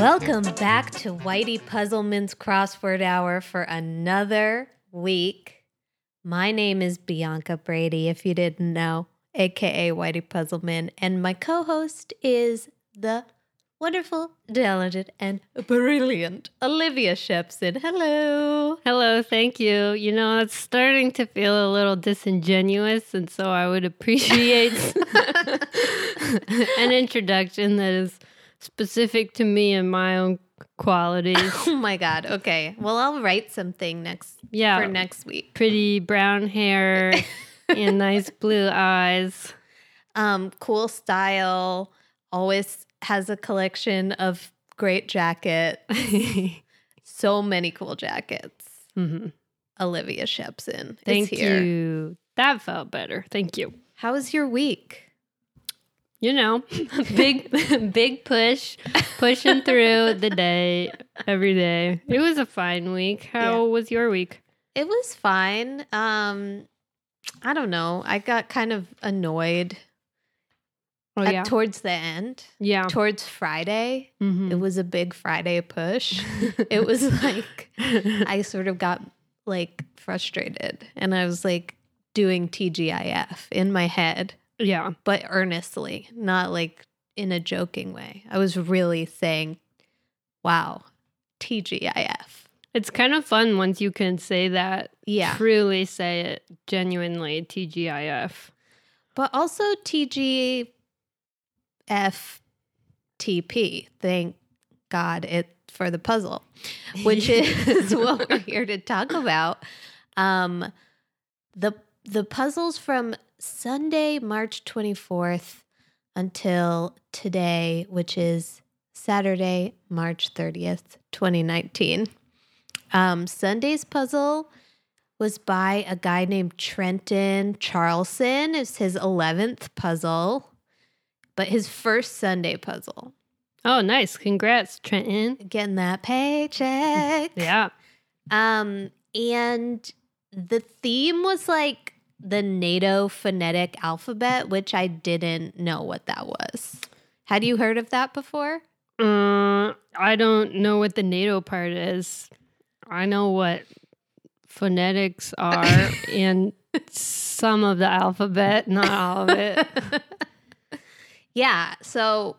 Welcome back to Whitey Puzzleman's Crossword Hour for another week. My name is Bianca Brady, if you didn't know, aka Whitey Puzzleman, and my co host is the wonderful, talented, and brilliant Olivia Shepson. Hello. Hello, thank you. You know, it's starting to feel a little disingenuous, and so I would appreciate an introduction that is specific to me and my own qualities. Oh my God. Okay. Well, I'll write something next Yeah. for next week. Pretty brown hair and nice blue eyes. Um, cool style. Always has a collection of great jacket. So many cool jackets. Mhm. Olivia Shepson Thank is here. you. That felt better. Thank you. How was your week? You know, big, big push, pushing through the day every day. It was a fine week. How Yeah. was your week? It was fine. Um, I don't know. I got kind of annoyed Oh at- yeah, towards the end, yeah. towards Friday. Mhm. It was a big Friday push. it was like I sort of got like frustrated and I was like doing TGIF in my head, yeah. but earnestly, not like in a joking way. I was really saying, wow, TGIF. It's kind of fun once you can say that, Yeah. truly say it genuinely, TGIF. But also TGFTP. Thank God it for the puzzle, which is what we're here to talk about. Um, the the puzzles from Sunday, March 24th until today, which is Saturday, March 30th, 2019. Um, Sunday's puzzle was by a guy named Trenton Charlson. It's his 11th puzzle, but his first Sunday puzzle. Oh, nice. Congrats, Trenton. Getting that paycheck. Yeah. Um, and the theme was like the NATO phonetic alphabet, which I didn't know what that was. Had you heard of that before? Uh, I don't know what the NATO part is. I know what phonetics are and some of the alphabet, not all of it. yeah. So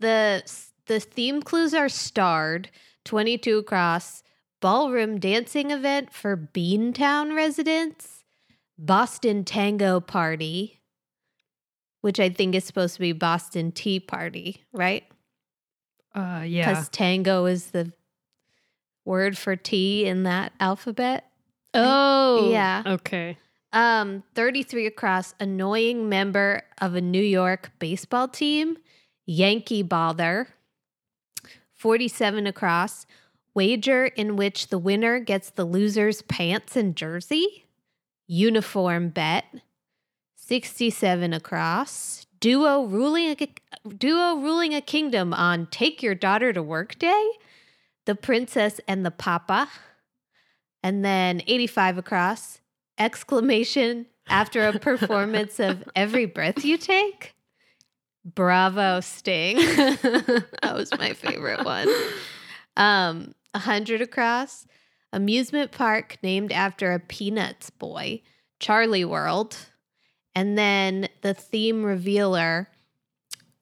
the the theme clues are starred, 22 across, ballroom dancing event for Beantown residents, Boston Tango Party, which I think is supposed to be Boston Tea Party, right? Uh, yeah. Because tango is the word for tea in that alphabet. Oh, Yeah. Okay. Um, 33 across, annoying member of a New York baseball team, Yankee bother. 47 across, wager in which the winner gets the loser's pants and jersey, uniform bet. 67 across, duo ruling a, duo ruling a kingdom on take your daughter to work day, the princess and the papa. And then 85 across, exclamation after a performance of Every Breath You Take. Bravo, Sting. that was my favorite one. Um, 100 across, amusement park named after a Peanuts boy, Charlie World. And then the theme revealer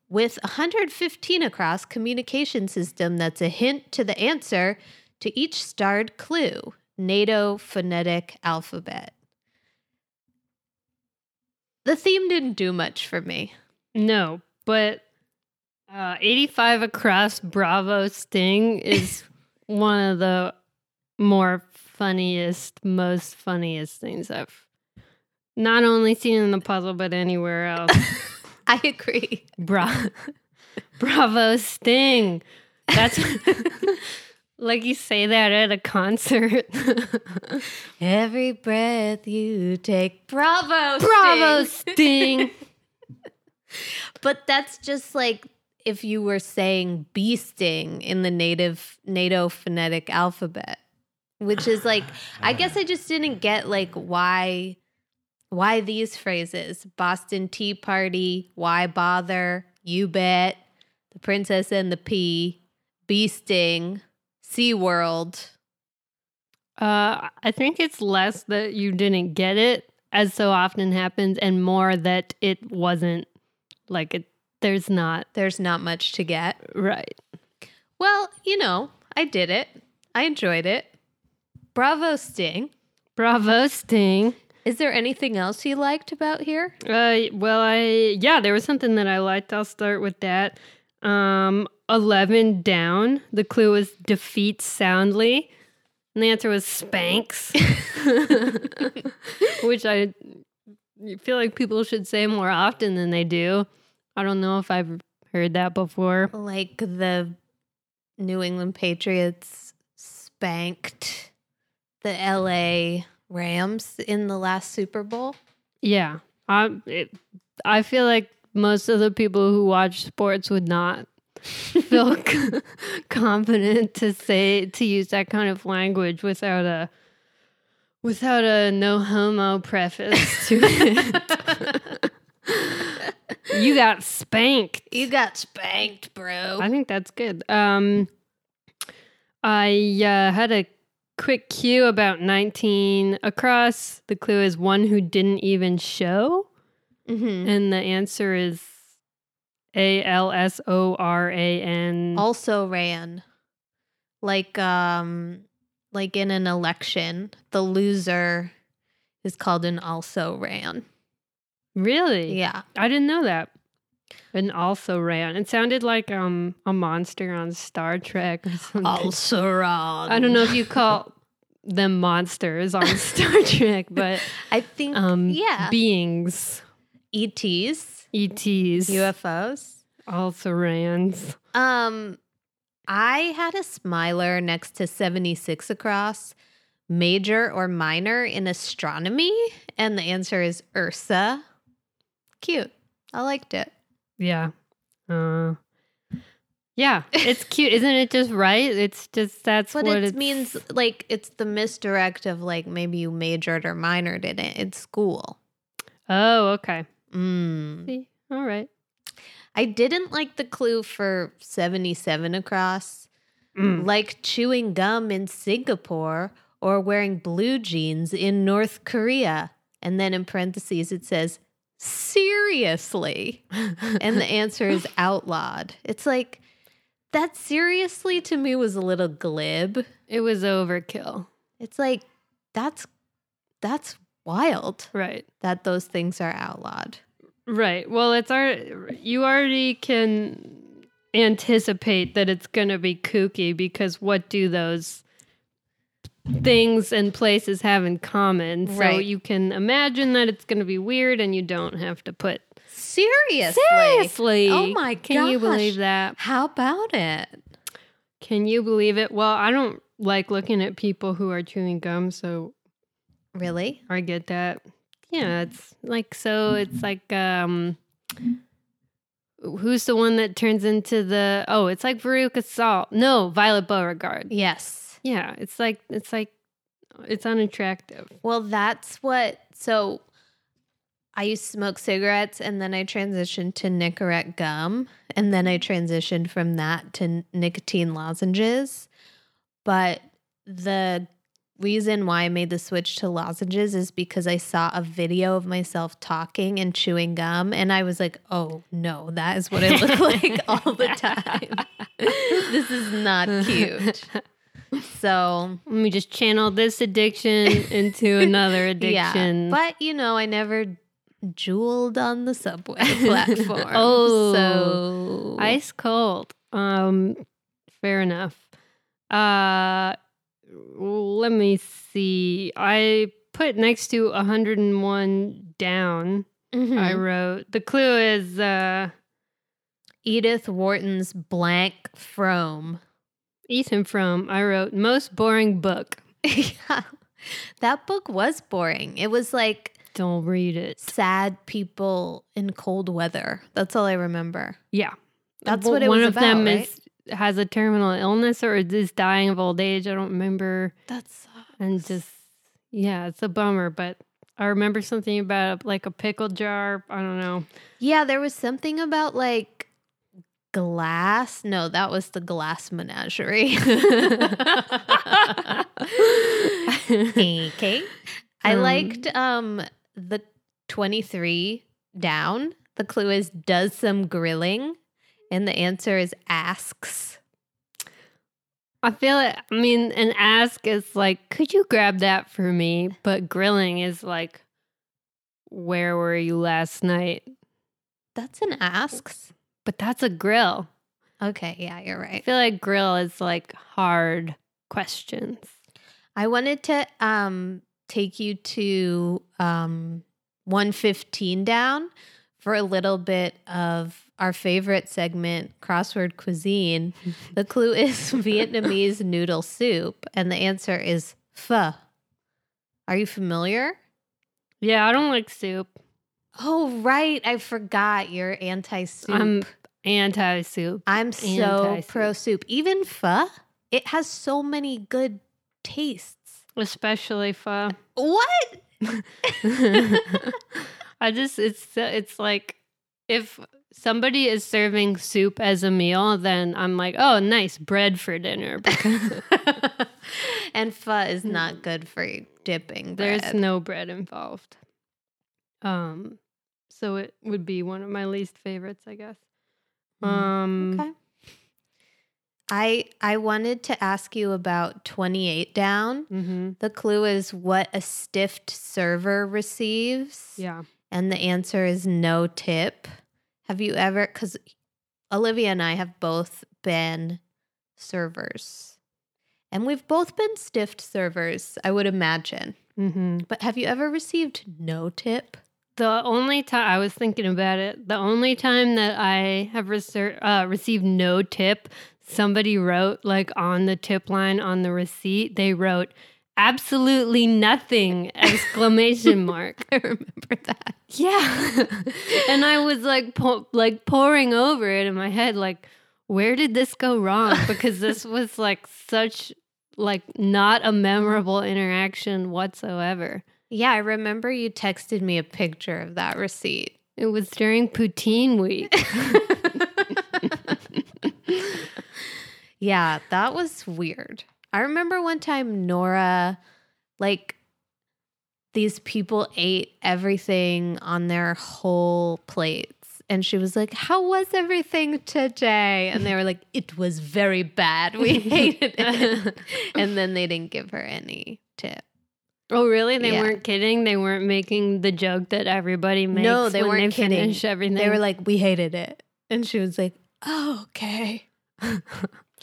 with 115 across communication system that's a hint to the answer to each starred clue. NATO phonetic alphabet. The theme didn't do much for me. No, but uh, 85 across Bravo Sting is one of the more funniest, most funniest things I've not only seen in the puzzle, but anywhere else. I agree. Bra- Bravo Sting. That's like you say that at a concert. Every breath you take. Bravo. Bravo Sting. Sting. But that's just like if you were saying bee sting in the native NATO phonetic alphabet. which is like I guess I just didn't get like why why these phrases Boston Tea Party, why bother, you bet, the Princess and the Pea, Bee Sting, Sea World. Uh, I think it's less that you didn't get it, as so often happens, and more that it wasn't like it. There's not There's not much to get. right. Well, you know, I did it. I enjoyed it. Bravo, Sting. Bravo, Sting. Is there anything else you liked about here? Uh, well, I yeah, there was something that I liked. I'll start with that. Um, eleven down. The clue was defeat soundly, and the answer was spanks, which I feel like people should say more often than they do. I don't know if I've heard that before. Like the New England Patriots spanked the LA Rams in the last Super Bowl. Yeah, I it, I feel like most of the people who watch sports would not feel c- confident to say to use that kind of language without a without a no homo preface to it. you got spanked. You got spanked, bro. I think that's good. Um, I uh, had a quick cue about 19 across. The clue is one who didn't even show. Mhm. And the answer is A L S O R A N. Also ran like um like in an election, the loser is called an also ran. Really? Yeah. I didn't know that. And also ran. It sounded like um a monster on Star Trek or something. Also ran. I don't know if you call them monsters on Star Trek, but I think um yeah. beings, ETs, ETs, UFOs. also rans. Um, I had a smiler next to 76 across, major or minor in astronomy, and the answer is Ursa. Cute. I liked it. Yeah. Uh, yeah, it's cute. Isn't it just right? It's just that's But what it means like it's the misdirect of like maybe you majored or minored in it. in school. Oh, okay. Mm. See? All right. I didn't like the clue for 77 across. Mm. like chewing gum in Singapore or wearing blue jeans in North Korea. And then in parentheses, it says, seriously. And the answer is outlawed. It's like, that seriously to me was a little glib. it was overkill. It's like, that's, that's wild Right. that those things are outlawed. Right. Well, it's our you already can anticipate that it's going to be kooky because what do those things and places have in common? So Right. you can imagine that it's going to be weird and you don't have to put Seriously. Seriously. Oh my Can you believe that? How about it? Can you believe it? Well, I don't like looking at people who are chewing gum, so Really? I get that. Yeah, it's like so it's like um who's the one that turns into the oh, it's like Veruca Salt. No, Violet Beauregarde. Yes. Yeah, it's like it's like it's unattractive. Well, that's what. So I used to smoke cigarettes and then I transitioned to Nicorette gum. And then I transitioned from that to nicotine lozenges. But the reason why I made the switch to lozenges is because I saw a video of myself talking and chewing gum. And I was like, oh no, that is what I look like all the time. this is not cute. So Let me just channel this addiction into another addiction. yeah, but you know, I never Juuled on the subway platform. Oh. so Ice cold. Um, fair enough. Uh, let me see. I put next to 101 down. Mhm. I wrote the clue is uh Edith Wharton's blank Frome. Ethan Frome. I wrote most boring book. yeah, that book was boring. It was like Don't read it. sad people in cold weather. That's all I remember. Yeah, That's Well, what it one was of them about, is has a terminal illness or is dying of old age. I don't remember. That's And just yeah, it's a bummer, but I remember something about like a pickle jar. I don't know. Yeah, there was something about like glass. No, that was the glass menagerie. okay. I Um, liked um the 23 down. The clue is does some grilling and the answer is asks. I feel it. I mean, an ask is like, could you grab that for me? But grilling is like, where were you last night? That's an asks. But that's a grill. Okay, yeah, you're right. I feel like grill is like hard questions. I wanted to um take you to um 115 down for a little bit of our favorite segment, crossword cuisine. The clue is Vietnamese noodle soup, and the answer is pho. Are you familiar? Yeah, I don't like soup. Oh, right. I forgot you're anti soup. I'm anti soup. I'm so pro soup. Even pho, it has so many good tastes. Especially pho. What? I just it's it's like if somebody is serving soup as a meal, then I'm like, oh, nice bread for dinner. and pho is not good for dipping bread. There's no bread involved. Um, so it would be one of my least favorites, I guess. Mm, Um, okay. I I wanted to ask you about 28 down. mhm, The clue is what a stiffed server receives. yeah. And the answer is no tip. Have you ever cuz Olivia and I have both been servers. And we've both been stiffed servers, I would imagine. hmm But have you ever received no tip? The only time I was thinking about it, the only time that I have reser- uh, received no tip, somebody wrote like on the tip line on the receipt, they wrote absolutely nothing exclamation mark. I remember that. Yeah. and I was like po- like pouring over it in my head like where did this go wrong? Because this was like such like not a memorable interaction whatsoever. Yeah, I remember you texted me a picture of that receipt. It was during poutine week. Yeah, that was weird. I remember one time Nora, like, these people ate everything on their whole plates. And she was like, How was everything today? And they were like, It was very bad. We hated it. and then they didn't give her any tip. oh really? They Yeah. weren't kidding. They weren't making the joke that everybody makes. No, they weren't they kidding. Everything. They were like, We hated it. And she was like, Oh, okay.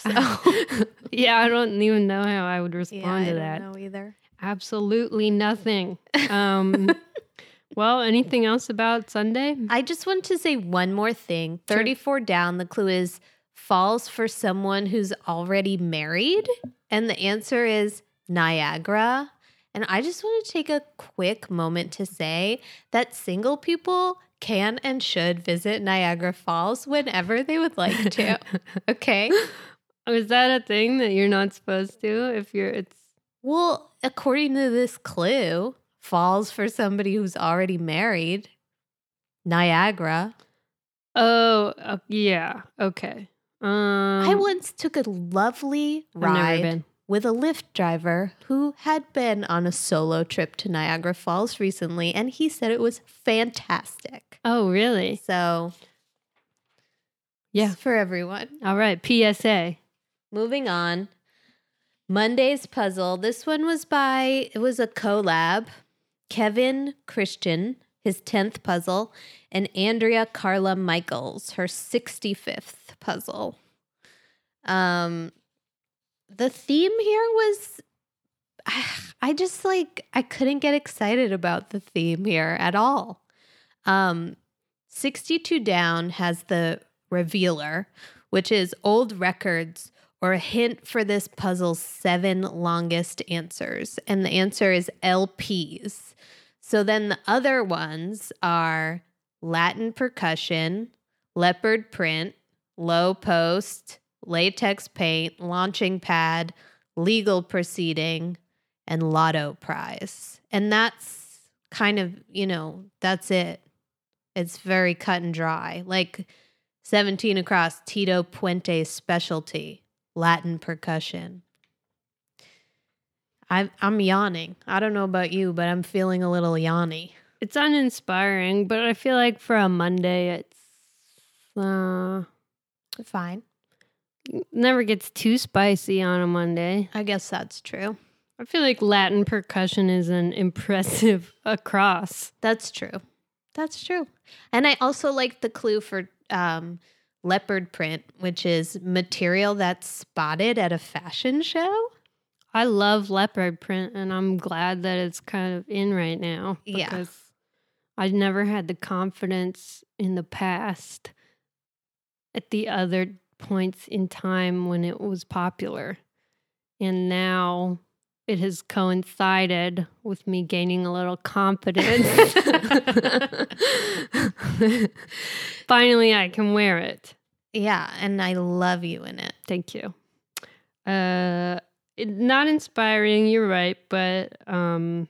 So, yeah, I don't even know how I would yeah, respond I to don't that. know either. Absolutely nothing. Um, well, anything else about Sunday? I just want to say one more thing. Sure. 34 down, the clue is falls for someone who's already married. And the answer is Niagara. And I just want to take a quick moment to say that single people can and should visit Niagara Falls whenever they would like to. Okay. Is that a thing that you're not supposed to? If you're, it's Well, according to this clue, falls for somebody who's already married. Niagara. oh uh, yeah, okay. Um, I once took a lovely ride with a Lyft driver who had been on a solo trip to Niagara Falls recently, and he said it was fantastic. Oh really? So, Yeah. for everyone. All right. PSA. Moving on. Monday's puzzle. This one was by, it was a collab. Kevin Christian, his 10th puzzle, and Andrea Carla Michaels, her 65th puzzle. Um, the theme here was, I just like, I couldn't get excited about the theme here at all. Um, 62 down has the revealer, which is old records or a hint for this puzzle's seven longest answers. And the answer is LPs. So then the other ones are Latin percussion, leopard print, low post, latex paint, launching pad, legal proceeding, and lotto prize. And that's kind of, you know, that's it. It's very cut and dry. Like 17 across Tito Puente's specialty, Latin percussion. I'm I'm yawning. I don't know about you, but I'm feeling a little yawny. It's uninspiring, but I feel like for a Monday, it's uh, Fine. never gets too spicy on a Monday. I guess that's true. I feel like Latin percussion is an impressive across. That's true. That's true. And I also like the clue for um, leopard print, which is material that's spotted at a fashion show. I love leopard print, and I'm glad that it's kind of in right now. Yeah. Because I never had the confidence in the past at the other points in time when it was popular. And now it has coincided with me gaining a little confidence. Finally, I can wear it. Yeah, and I love you in it. Thank you. Uh, it, not inspiring. You're right, but um,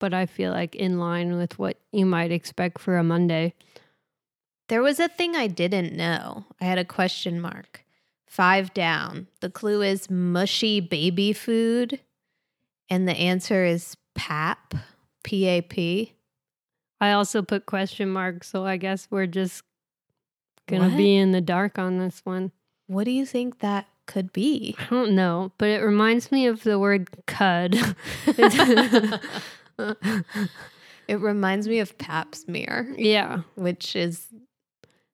but I feel like in line with what you might expect for a Monday. There was a thing I didn't know. I had a question mark. Five down. The clue is mushy baby food, and the answer is PAP. P A P. I also put question marks, so I guess we're just gonna What? be in the dark on this one. What do you think that could be? I don't know, but it reminds me of the word cud. It reminds me of pap smear, yeah, which is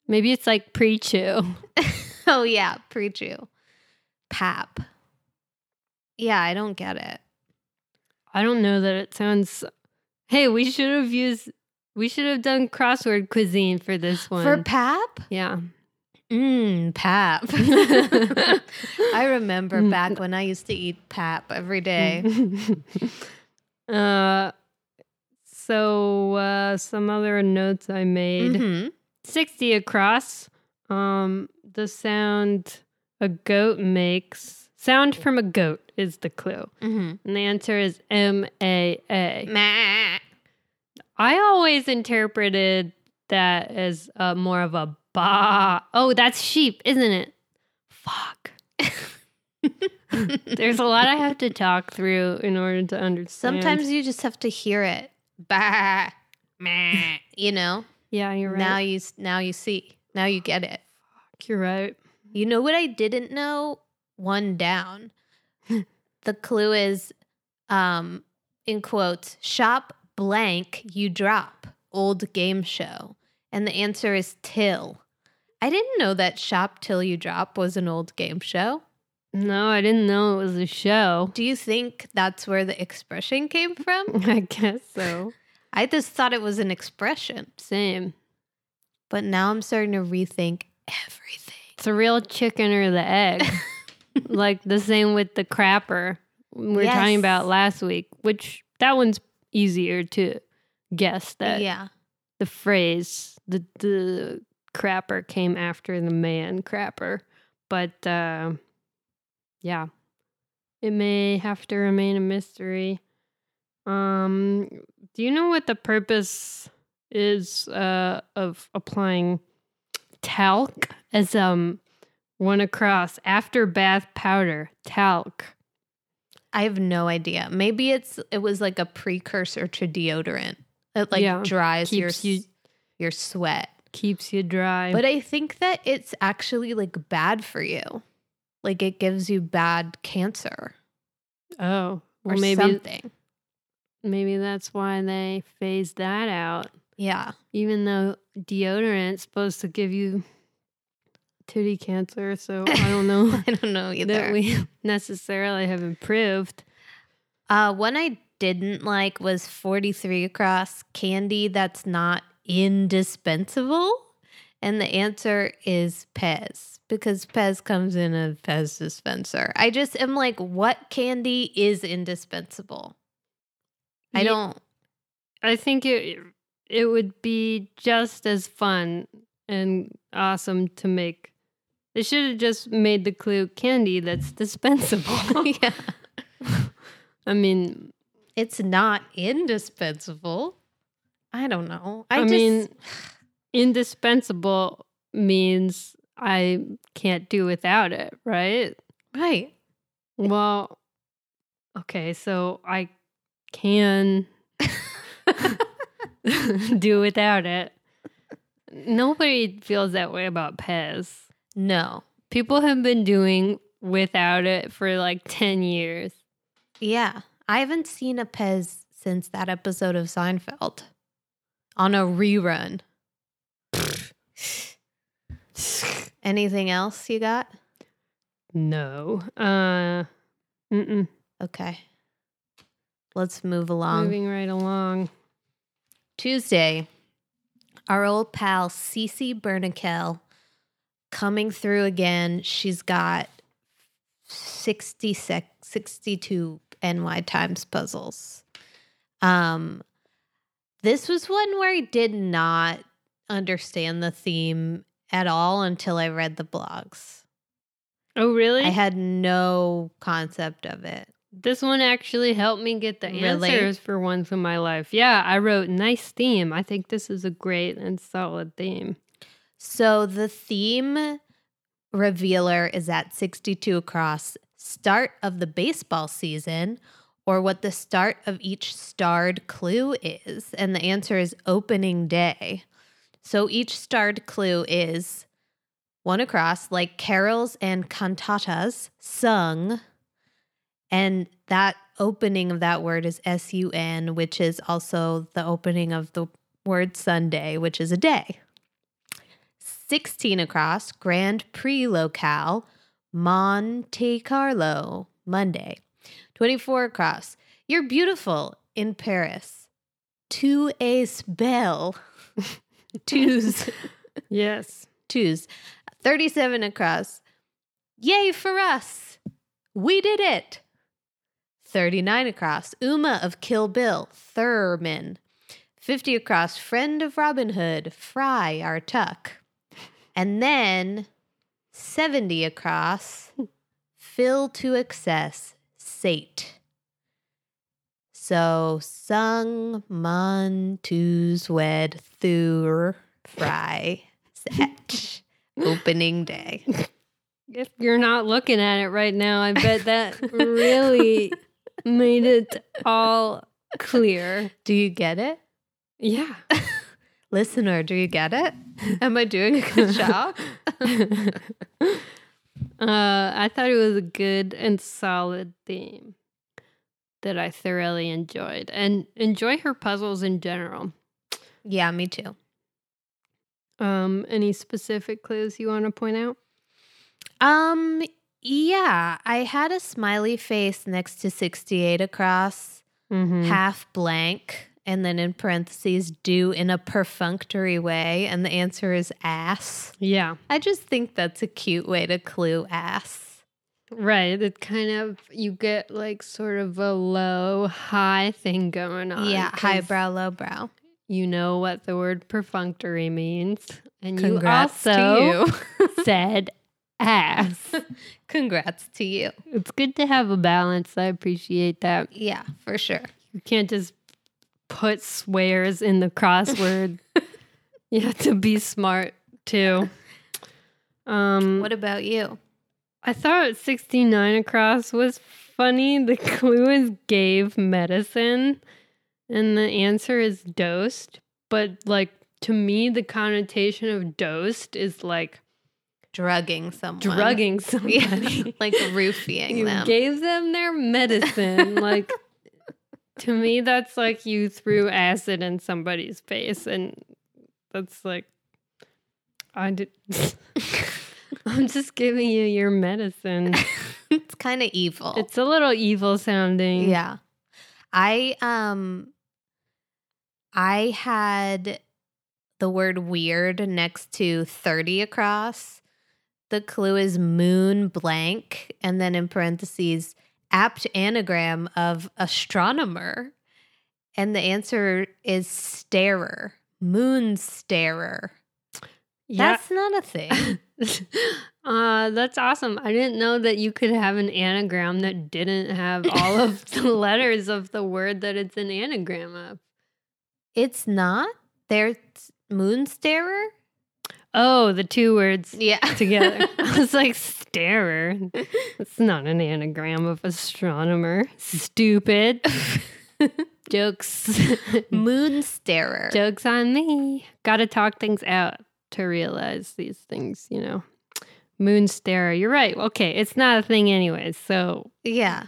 maybe it's like pre-chew. oh yeah, pre-chew. Pap. Yeah, I don't get it. I don't know that it sounds. Hey, we should have used. We should have done crossword cuisine for this one. For pap? yeah. Mmm, pap. I remember Mm. back when I used to eat pap every day. uh, so uh, some other notes I made. Mhm. 60 across. Um, the sound a goat makes. Sound from a goat is the clue. Mhm. And the answer is M A A. I always interpreted that as uh, more of a ba. Oh, that's sheep, isn't it? Fuck. There's a lot I have to talk through in order to understand. Sometimes you just have to hear it. Bah. Meh. You know? yeah, you're right. Now you now you see. Now you get it. you're right. You know what I didn't know? One down. the clue is um in quotes, shop blank you drop. Old game show. And the answer is till. I didn't know that shop till you drop was an old game show. No, I didn't know it was a show. Do you think that's where the expression came from? I guess so. I just thought it was an expression. Same. But now I'm starting to rethink everything. It's a real chicken or the egg. like the same with the crapper we were talking about last week, which that one's easier to guess that yeah. the phrase the the crapper came after the man crapper. But uh, yeah. It may have to remain a mystery. Um do you know what the purpose is uh of applying talc as um one across after bath powder talc I have no idea. Maybe it's it was like a precursor to deodorant. It like Yeah. dries your you your sweat. keeps you dry But I think that it's actually like bad for you. Like it gives you bad cancer oh or well maybe something. maybe that's why they phased that out Yeah. even though deodorant's supposed to give you titty cancer so i don't know I don't know either. that we necessarily have improved uh one I didn't like was 43 across candy that's not indispensable. And the answer is Pez because Pez comes in a Pez dispenser. I just am like, what candy is indispensable? I don't. i think it it would be just as fun and awesome to make They should have just made the clue candy that's dispensable. yeah. I mean, It's not indispensable. I don't know. I, I, just mean, indispensable means I can't do without it, right? right. Well, okay, so I can do without it. Nobody feels that way about Pez. No. People have been doing without it for like 10 years. Yeah. I haven't seen a Pez since that episode of Seinfeld on a rerun. Anything else you got? No. Uh mm-mm. Okay. Let's move along. moving right along. Tuesday, our old pal Cece Burnikel coming through again. She's got 66, 62 NY times puzzles. Um, this was one where I did not understand the theme at all until I read the blogs. Oh, really? I had no concept of it. This one actually helped me get the Really? answers for once in my life. Yeah, I wrote nice theme. I think this is a great and solid theme. So the theme revealer is at 62 across start of the baseball season or what the start of each starred clue is and the answer is opening day. So each starred clue is one across like carols and cantatas sung and that opening of that word is S U N which is also the opening of the word Sunday which is a day. 16 across, Grand Prix locale, Monte Carlo, Monday. 24 across, You're beautiful in Paris. Tu es belle, twos, Yes. twos. 37 across, Yay for us! We did it! 39 across, Uma of Kill Bill, Thurman. 50 across, Friend of Robin Hood, Friar Tuck. And then 70 across, Fill to Excess, Sate. So, sung, mun, tus, wed, thur, fry, set. Opening day. If you're not looking at it right now, I bet that really made it all clear. Do you get it? Yeah. Listener, do you get it? Am I doing a good job? uh, I thought it was a good and solid theme that I thoroughly enjoyed and enjoy her puzzles in general. yeah, me too. Um, any specific clues you want to point out? Um, yeah, I had a smiley face next to 68 across, Mm-hmm. half blank, and then in parentheses, do in a perfunctory way. And the answer is ass. Yeah, I just think that's a cute way to clue ass. right. It kind of you get like sort of a low high thing going on. yeah, highbrow, lowbrow. You know what the word perfunctory means, and Congrats you also you. said ass. Congrats to you. it's good to have a balance. I appreciate that. Yeah, for sure. You can't just put swears in the crossword. you have to be smart too. Um, What about you? I thought 69 across was funny. The clue is gave medicine, and the answer is dosed. But, like, to me, the connotation of dosed is like Drugging someone. drugging Yeah, somebody. like roofing them. you them. gave them their medicine. like, to me, that's like you threw acid in somebody's face, and that's like, I did. I'm just giving you your medicine. it's kind of evil. It's a little evil sounding. Yeah. I um I had the word weird next to 30 across. The clue is moon blank and then in parentheses apt anagram of astronomer. And the answer is starer. Moon starer. Yeah. That's not a thing. uh, that's awesome. I didn't know that you could have an anagram that didn't have all of the letters of the word that it's an anagram of. It's not. There's moonstarer. Oh, the two words Yeah. together. I was like, starer. It's not an anagram of astronomer. Stupid. Jokes. moonstarer. Jokes on me. Gotta talk things out to realize these things, you know. Moon starer. You're right. Okay, it's not a thing anyway. So Yeah.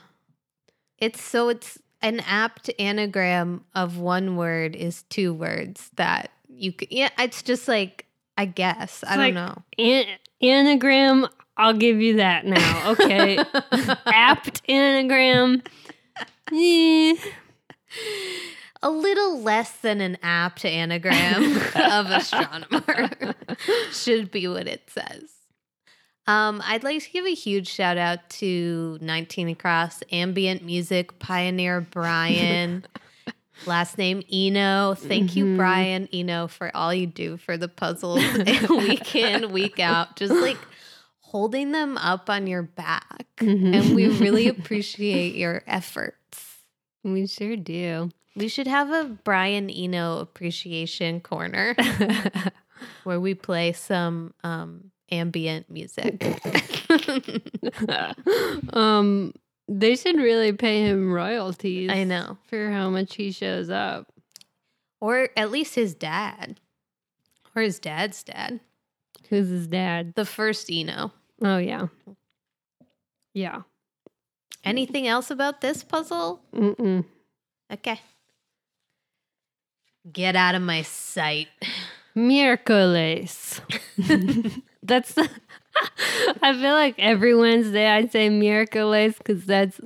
It's so it's an apt anagram of one word is two words that you could yeah, it's just like I guess. I don't know. an- anagram, I'll give you that now. Okay. Apt anagram. Eh. A little less than an apt anagram of astronomer should be what it says. Um, I'd like to give a huge shout out to 19 Across ambient music pioneer Brian. Last name Eno. Thank you, Mhm. Brian Eno, for all you do for the puzzles week in, week out. Just like holding them up on your back. And we really appreciate your efforts. we sure do. We should have a Brian Eno appreciation corner where we play some um, ambient music. um, they should really pay him royalties. I know. for how much he shows up. Or at least his dad. Or his dad's dad. Who's his dad? The first Eno. Oh yeah, yeah. Anything else about this puzzle? Mm-mm. Okay. Get out of my sight. Miércoles. that's. The, I feel like every Wednesday I say miércoles because that's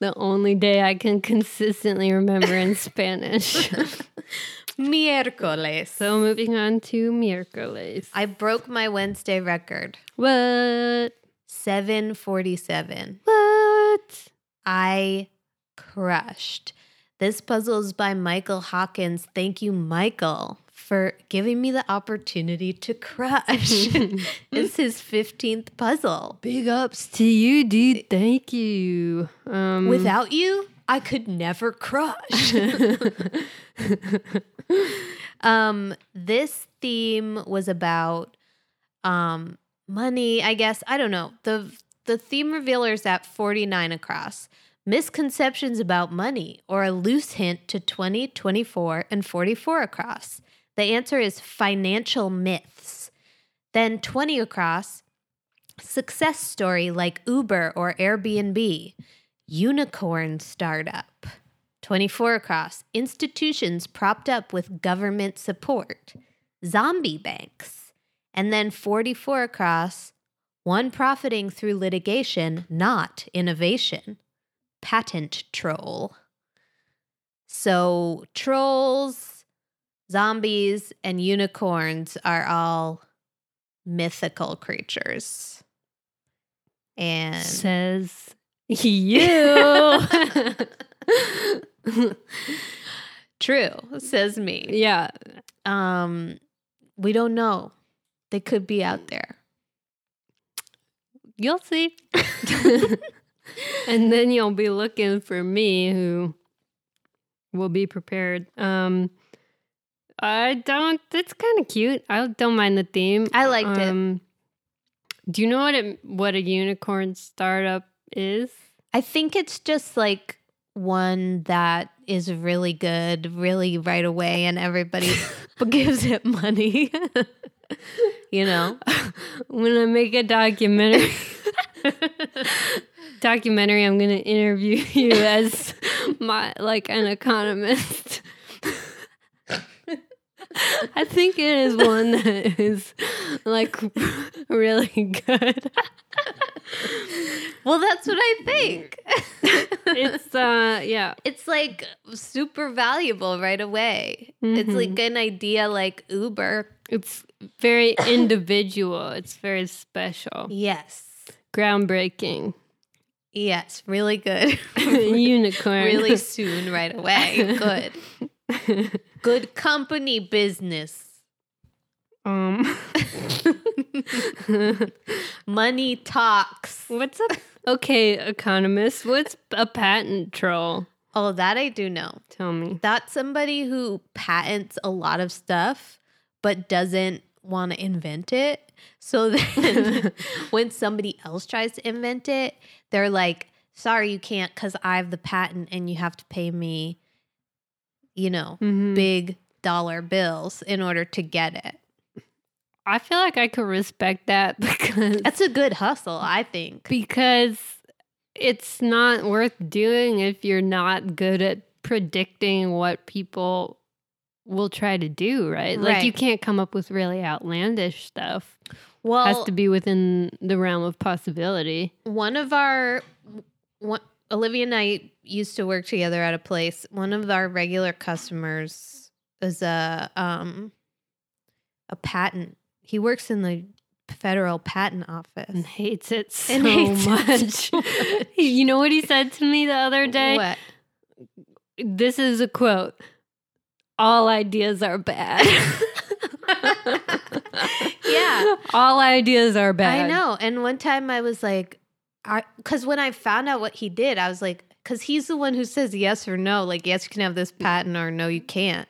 the only day I can consistently remember in Spanish. Miércoles. so moving on to miércoles. I broke my Wednesday record. what? 747. What? I crushed. This puzzle is by Michael Hawkins. Thank you, Michael, for giving me the opportunity to crush. it's his 15th puzzle. Big ups to you, dude. Thank you. Um, Without you, I could never crush. um, this theme was about um money, I guess. I don't know. The the theme revealer is at 49 across. Misconceptions about money or a loose hint to 20, 24, and 44 across. The answer is financial myths. Then 20 across, success story like Uber or Airbnb. Unicorn startup. 24 across, institutions propped up with government support. Zombie banks. And then 44 across, one profiting through litigation, not innovation. Patent troll. So, trolls, zombies, and unicorns are all mythical creatures. And says you. True, says me. yeah. Um, we don't know. They could be out there. You'll see. and then you'll be looking for me who will be prepared. Um I don't it's kind of cute. I don't mind the theme. I liked it. Um Do you know what it what a unicorn startup is? I think it's just like one that is really good, really right away, and everybody gives it money. you know? when I make a documentary documentary, I'm gonna interview you as my like an economist. I think it is one that is like really good. Well, that's what I think. It's uh yeah. it's like super valuable right away. It's Mhm. like an idea like Uber. It's very individual. It's very special. Yes. Groundbreaking. Yes, really good. Unicorn. really soon, right away. Good. Good company business. um Money talks. What's up? Okay, economist. What's a patent troll? Oh, that I do know. Tell me. That's somebody who patents a lot of stuff but doesn't want to invent it. So then when somebody else tries to invent it, they're like, sorry, you can't because I have the patent and you have to pay me, you know, Mhm. big dollar bills in order to get it. I feel like I could respect that because That's a good hustle, I think. because it's not worth doing if you're not good at predicting what people will try to do, right? Like you can't come up with really outlandish stuff. Well, Has to be within the realm of possibility. one of our one, Olivia and I used to work together at a place. One of our regular customers is a um a patent. He works in the federal patent office. And hates it so hates it much. so much. you know what he said to me the other day? What? This is a quote. All ideas are bad. Yeah. All ideas are bad. I know. And one time I was like, I because when I found out what he did, I was like, because he's the one who says yes or no, like yes, you can have this patent or no, you can't.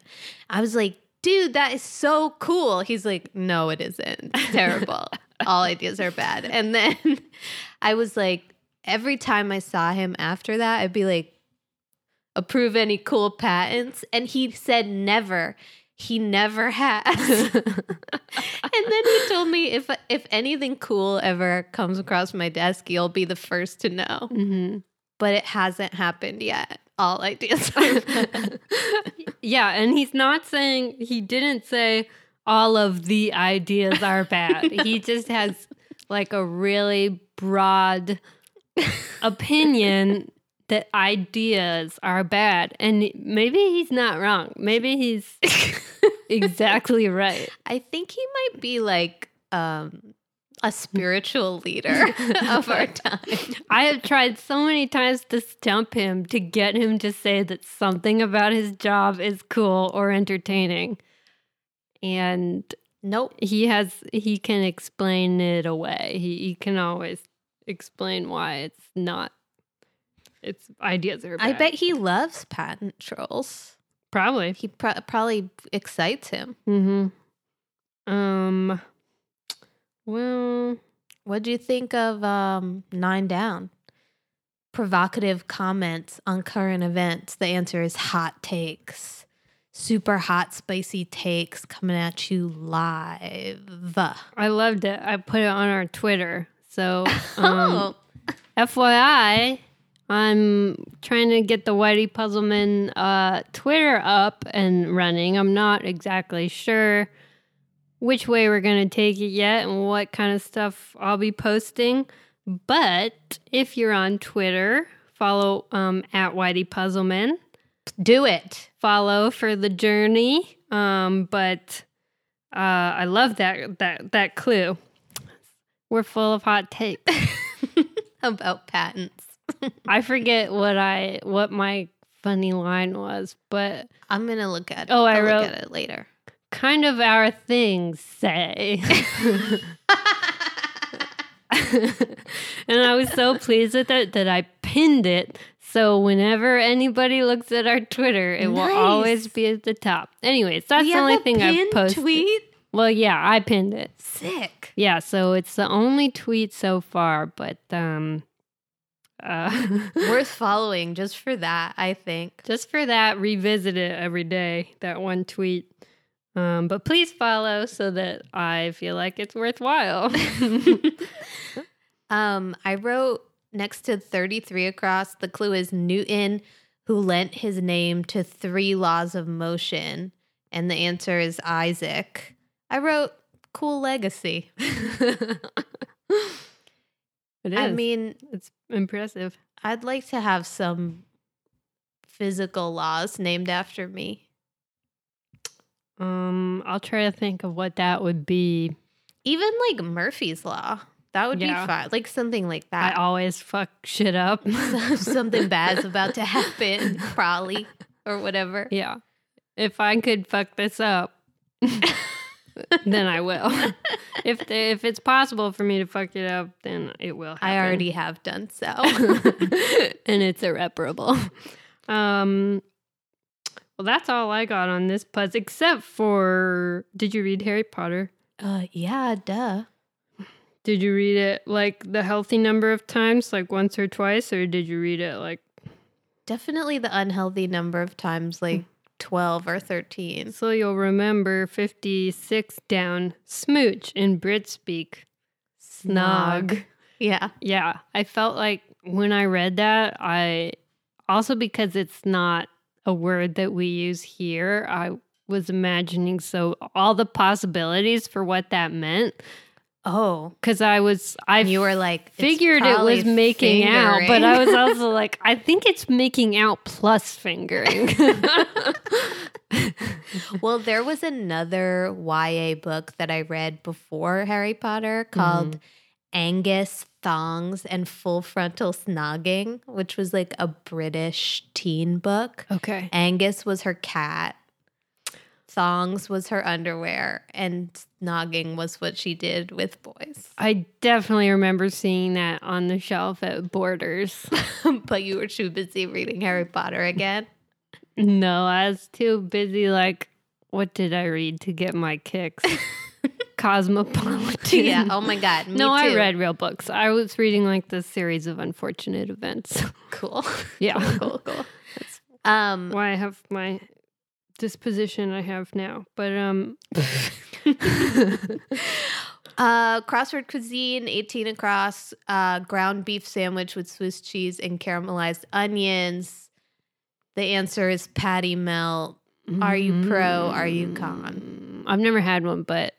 I was like, dude, that is so cool. He's like, no, it isn't. It's terrible. All ideas are bad. And then I was like, every time I saw him after that, I'd be like, approve any cool patents, and he said never. He never has. and then he told me if if anything cool ever comes across my desk, you'll be the first to know. hmm But it hasn't happened yet. All ideas yeah, and he's not saying he didn't say all of the ideas are bad. He just has like a really broad opinion that ideas are bad. And maybe he's not wrong. Maybe he's exactly right. I think he might be like um, a spiritual leader of our time. I have tried so many times to stump him to get him to say that something about his job is cool or entertaining. And Nope. he has he can explain it away. He, he can always explain why it's not its ideas are bad. I bet he loves patent trolls. probably. He pro- probably excites him. Mm-hmm. Um well What do you think of um, Nine Down? Provocative comments on current events. The answer is hot takes. Super hot, spicy takes coming at you live. I loved it. I put it on our Twitter. So um, oh, FYI, I'm trying to get the Whitey Puzzleman uh, Twitter up and running. I'm not exactly sure which way we're going to take it yet and what kind of stuff I'll be posting. But if you're on Twitter, follow um, at Whitey Puzzleman. do it. Follow for the journey. Um, but uh, I love that that that clue. We're full of hot takes. About patents. I forget what I what my funny line was, but I'm gonna look at. It. Oh, I I'll wrote- look at it later. Kind of our thing, say. and I was so pleased with it that I pinned it. So whenever anybody looks at our Twitter, it will always be at the top. Anyways, that's We the only thing I've posted. Tweet. Well, yeah, I pinned it. Sick. Yeah, so it's the only tweet so far, but um uh Worth following just for that. I think. just for that revisit it every day that one tweet um, but please follow so that i feel like it's worthwhile Um, I wrote next to 33 across. The clue is Newton, who lent his name to three laws of motion. And the answer is Isaac. I wrote cool legacy. it is I mean, it's impressive I'd like to have some physical laws named after me. Um i'll try to think of what that would be Even like Murphy's Law. That would Yeah. be fun. Like something like that. i always fuck shit up something bad's about to happen, probably, or whatever. yeah if i could fuck this up then I will. if the, if it's possible for me to fuck it up, then it will. Happen. I already have done so. and it's irreparable. Um, well, that's all I got on this puzzle, except for did you read Harry Potter? uh, yeah, duh. Did you read it like the healthy number of times, like once or twice, or did you read it like Definitely the unhealthy number of times, like 12 or 13. so you'll remember 56 down smooch in Brit speak? Snog. Yeah. Yeah, I felt like when I read that, I also because it's not a word that we use here, I was imagining so all the possibilities for what that meant Oh. because I was I you were like, figured it was making out, but I was also like, I think it's making out plus fingering. well, there was another YA book that I read before Harry Potter called mm-hmm. Angus Thongs and Full Frontal Snogging, which was like a British teen book. okay. Angus was her cat. Thongs was her underwear, and snogging was what she did with boys. I definitely remember seeing that on the shelf at Borders. but you were too busy reading Harry Potter again. No, I was too busy. Like, what did I read to get my kicks? Cosmopolitan. yeah. Oh my God. Me no, I read real books. I was reading like the series of unfortunate events. Cool. Yeah. cool. Cool. Um. Why I have my disposition I have now. But um Uh, crossword cuisine, 18 across, uh, ground beef sandwich with Swiss cheese and caramelized onions. The answer is patty melt. Are you pro? Are you con? Mm, I've never had one, but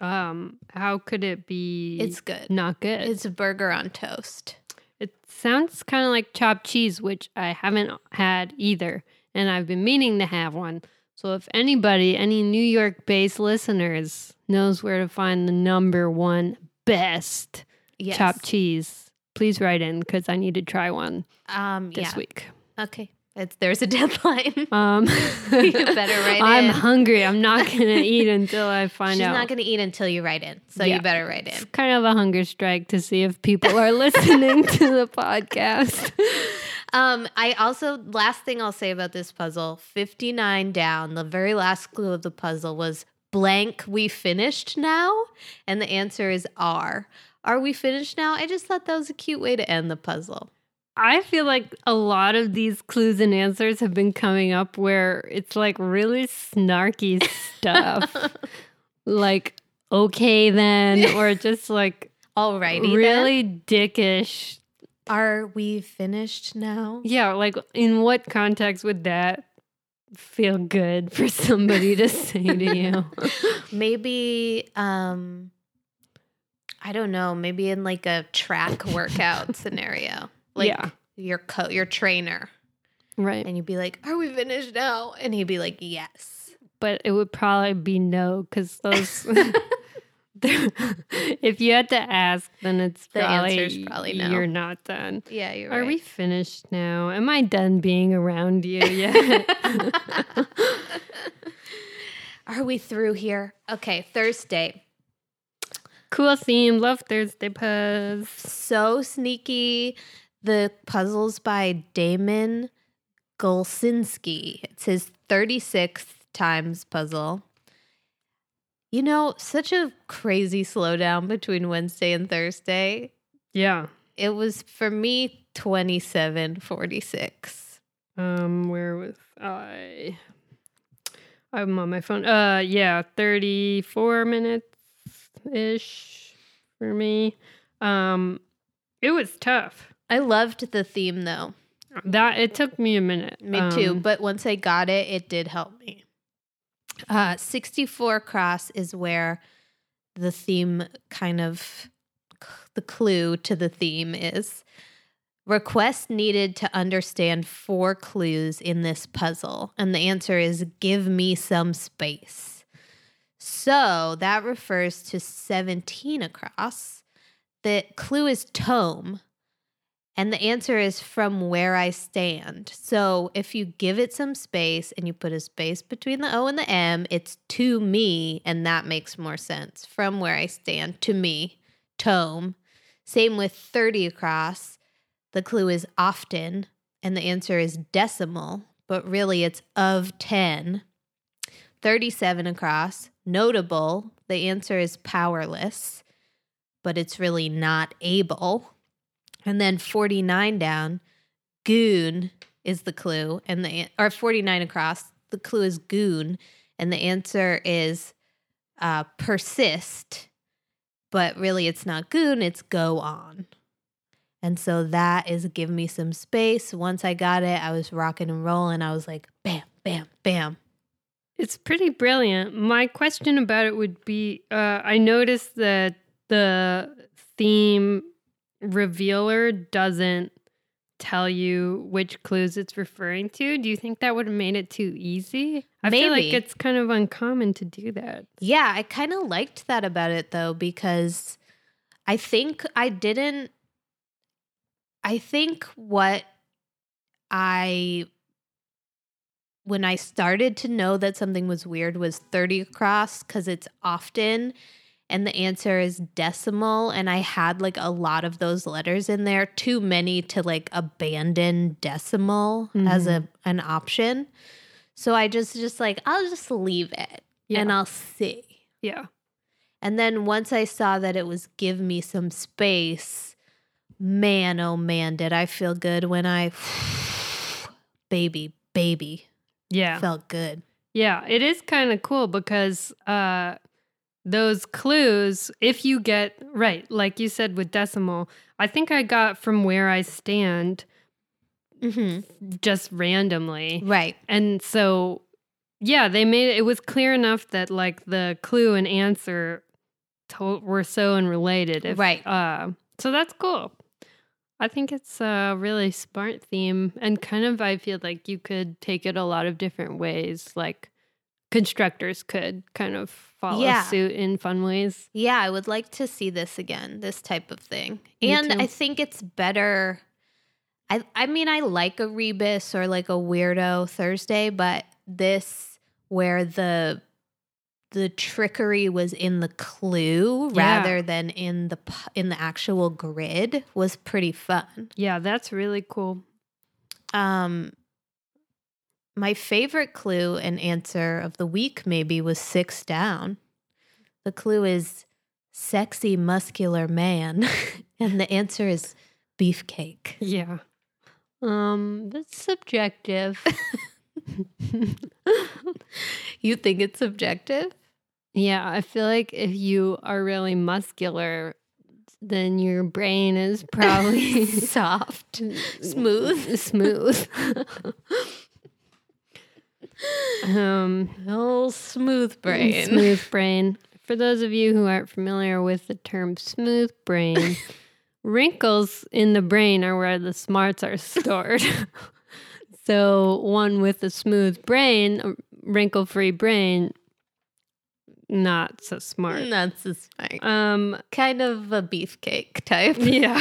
um how could it be It's good. not good? It's a burger on toast. It sounds kind of like chopped cheese, which I haven't had either, and I've been meaning to have one. So if anybody, any New York-based listeners, knows where to find the number one best Yes. chopped cheese, please write in because I need to try one Um, this yeah. week. Okay. It's, there's a deadline. Um, You better write I'm in. hungry. I'm not gonna eat until I find She's out. She's not going to eat until you write in. So Yeah. you better write it's in. kind of a hunger strike to see if people are listening to the podcast. Um, I also last thing I'll say about this puzzle, 59 down, the very last clue of the puzzle was blank we finished now? And the answer is R. Are we finished now? I just thought that was a cute way to end the puzzle. I feel like a lot of these clues and answers have been coming up where it's like really snarky stuff. like, okay, then, or just like Alrighty. really dickish. Are we finished now? Yeah, like in what context would that feel good for somebody to say to you? Maybe um I don't know, maybe in like a track workout scenario. Like yeah, your co your trainer. right. And you'd be like, Are we finished now? And he'd be like, Yes. But it would probably be no because those. if you had to ask, then it's The probably, answer's probably no. You're not done. Yeah, you're Are right. we finished now? Am I done being around you yet? Are we through here? Okay, Thursday. cool theme. Love Thursday Puzz. So sneaky. The puzzles by Damon Gulczynski. It's his 36th times puzzle. You know, such a crazy slowdown between Wednesday and Thursday. Yeah. It was for me 2746. Um, where was I? I'm on my phone. Uh, yeah, 34 minutes ish for me. Um, it was tough. I loved the theme though. That it took me a minute. Me too. Um, But once I got it, it did help me. Uh, 64 cross is where the theme kind of the clue to the theme is. Request needed to understand four clues in this puzzle. And the answer is give me some space. So that refers to 17 across. The clue is tome. And the answer is from where I stand. So if you give it some space and you put a space between the O and the M, it's to me, and that makes more sense. From where I stand, to me, tome. Same with 30 across. The clue is often, and the answer is decimal, but really it's of 10. 37 across, notable. The answer is powerless, but it's really not able. And then 49 down, goon is the clue, and the or 49 across, the clue is goon, and the answer is uh, persist, but really it's not goon, it's go on. And so that is give me some space. Once I got it, I was rocking and rolling. I was like, bam, bam, bam. It's pretty brilliant. My question about it would be uh, I noticed that the theme revealer doesn't tell you which clues it's referring to. Do you think that would have made it too easy? I feel like it's kind of uncommon to do that. Yeah, I kind of liked that about it though, because I think I didn't. I think what I, when I started to know that something was weird, was 30 across because it's often, and the answer is decimal. And I had like a lot of those letters in there, too many to like abandon decimal as a an option. So I just just like I'll just leave it Yeah. and I'll see. Yeah. And then once I saw that it was give me some space, man, oh man, did I feel good when I baby, baby Yeah. felt good. Yeah, it is kind of cool because uh, those clues, if you get right, like you said with decimal, I think I got from where I stand Mm-hmm. just randomly. Right. And so, yeah, they made it, it was clear enough that like the clue and answer to- were so unrelated. If, Right. Uh, so that's cool. I think it's a really smart theme and kind of I feel like you could take it a lot of different ways. Like constructors could kind of follow Yeah. suit in fun ways. Yeah, I would like to see this again, this type of thing. Me and too. I think it's better. I I mean, I like a rebus or like a weirdo Thursday, but this where the the trickery was in the clue Yeah. rather than in the in the actual grid was pretty fun. Yeah, that's really cool. Um my favorite clue and answer of the week maybe was 6 down. The clue is sexy muscular man and the answer is beefcake. Yeah. Um, that's subjective. You think it's subjective? Yeah, I feel like if you are really muscular, then your brain is probably soft, smooth. smooth. Um, Oh, smooth brain. smooth brain. For those of you who aren't familiar with the term smooth brain, wrinkles in the brain are where the smarts are stored. so, one with a smooth brain, a wrinkle-free brain, not so smart. That's just fine. Um, Kind of a beefcake type. yeah.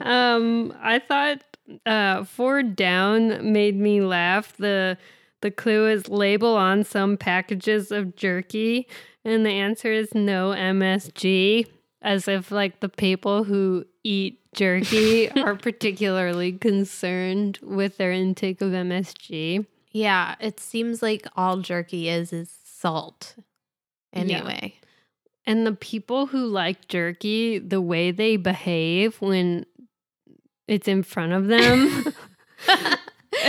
um, I thought uh, four down made me laugh. The the clue is label on some packages of jerky, and the answer is no MSG, as if like the people who eat jerky are particularly concerned with their intake of MSG. Yeah, it seems like all jerky is is salt. Anyway. And the people who like jerky, the way they behave when it's in front of them.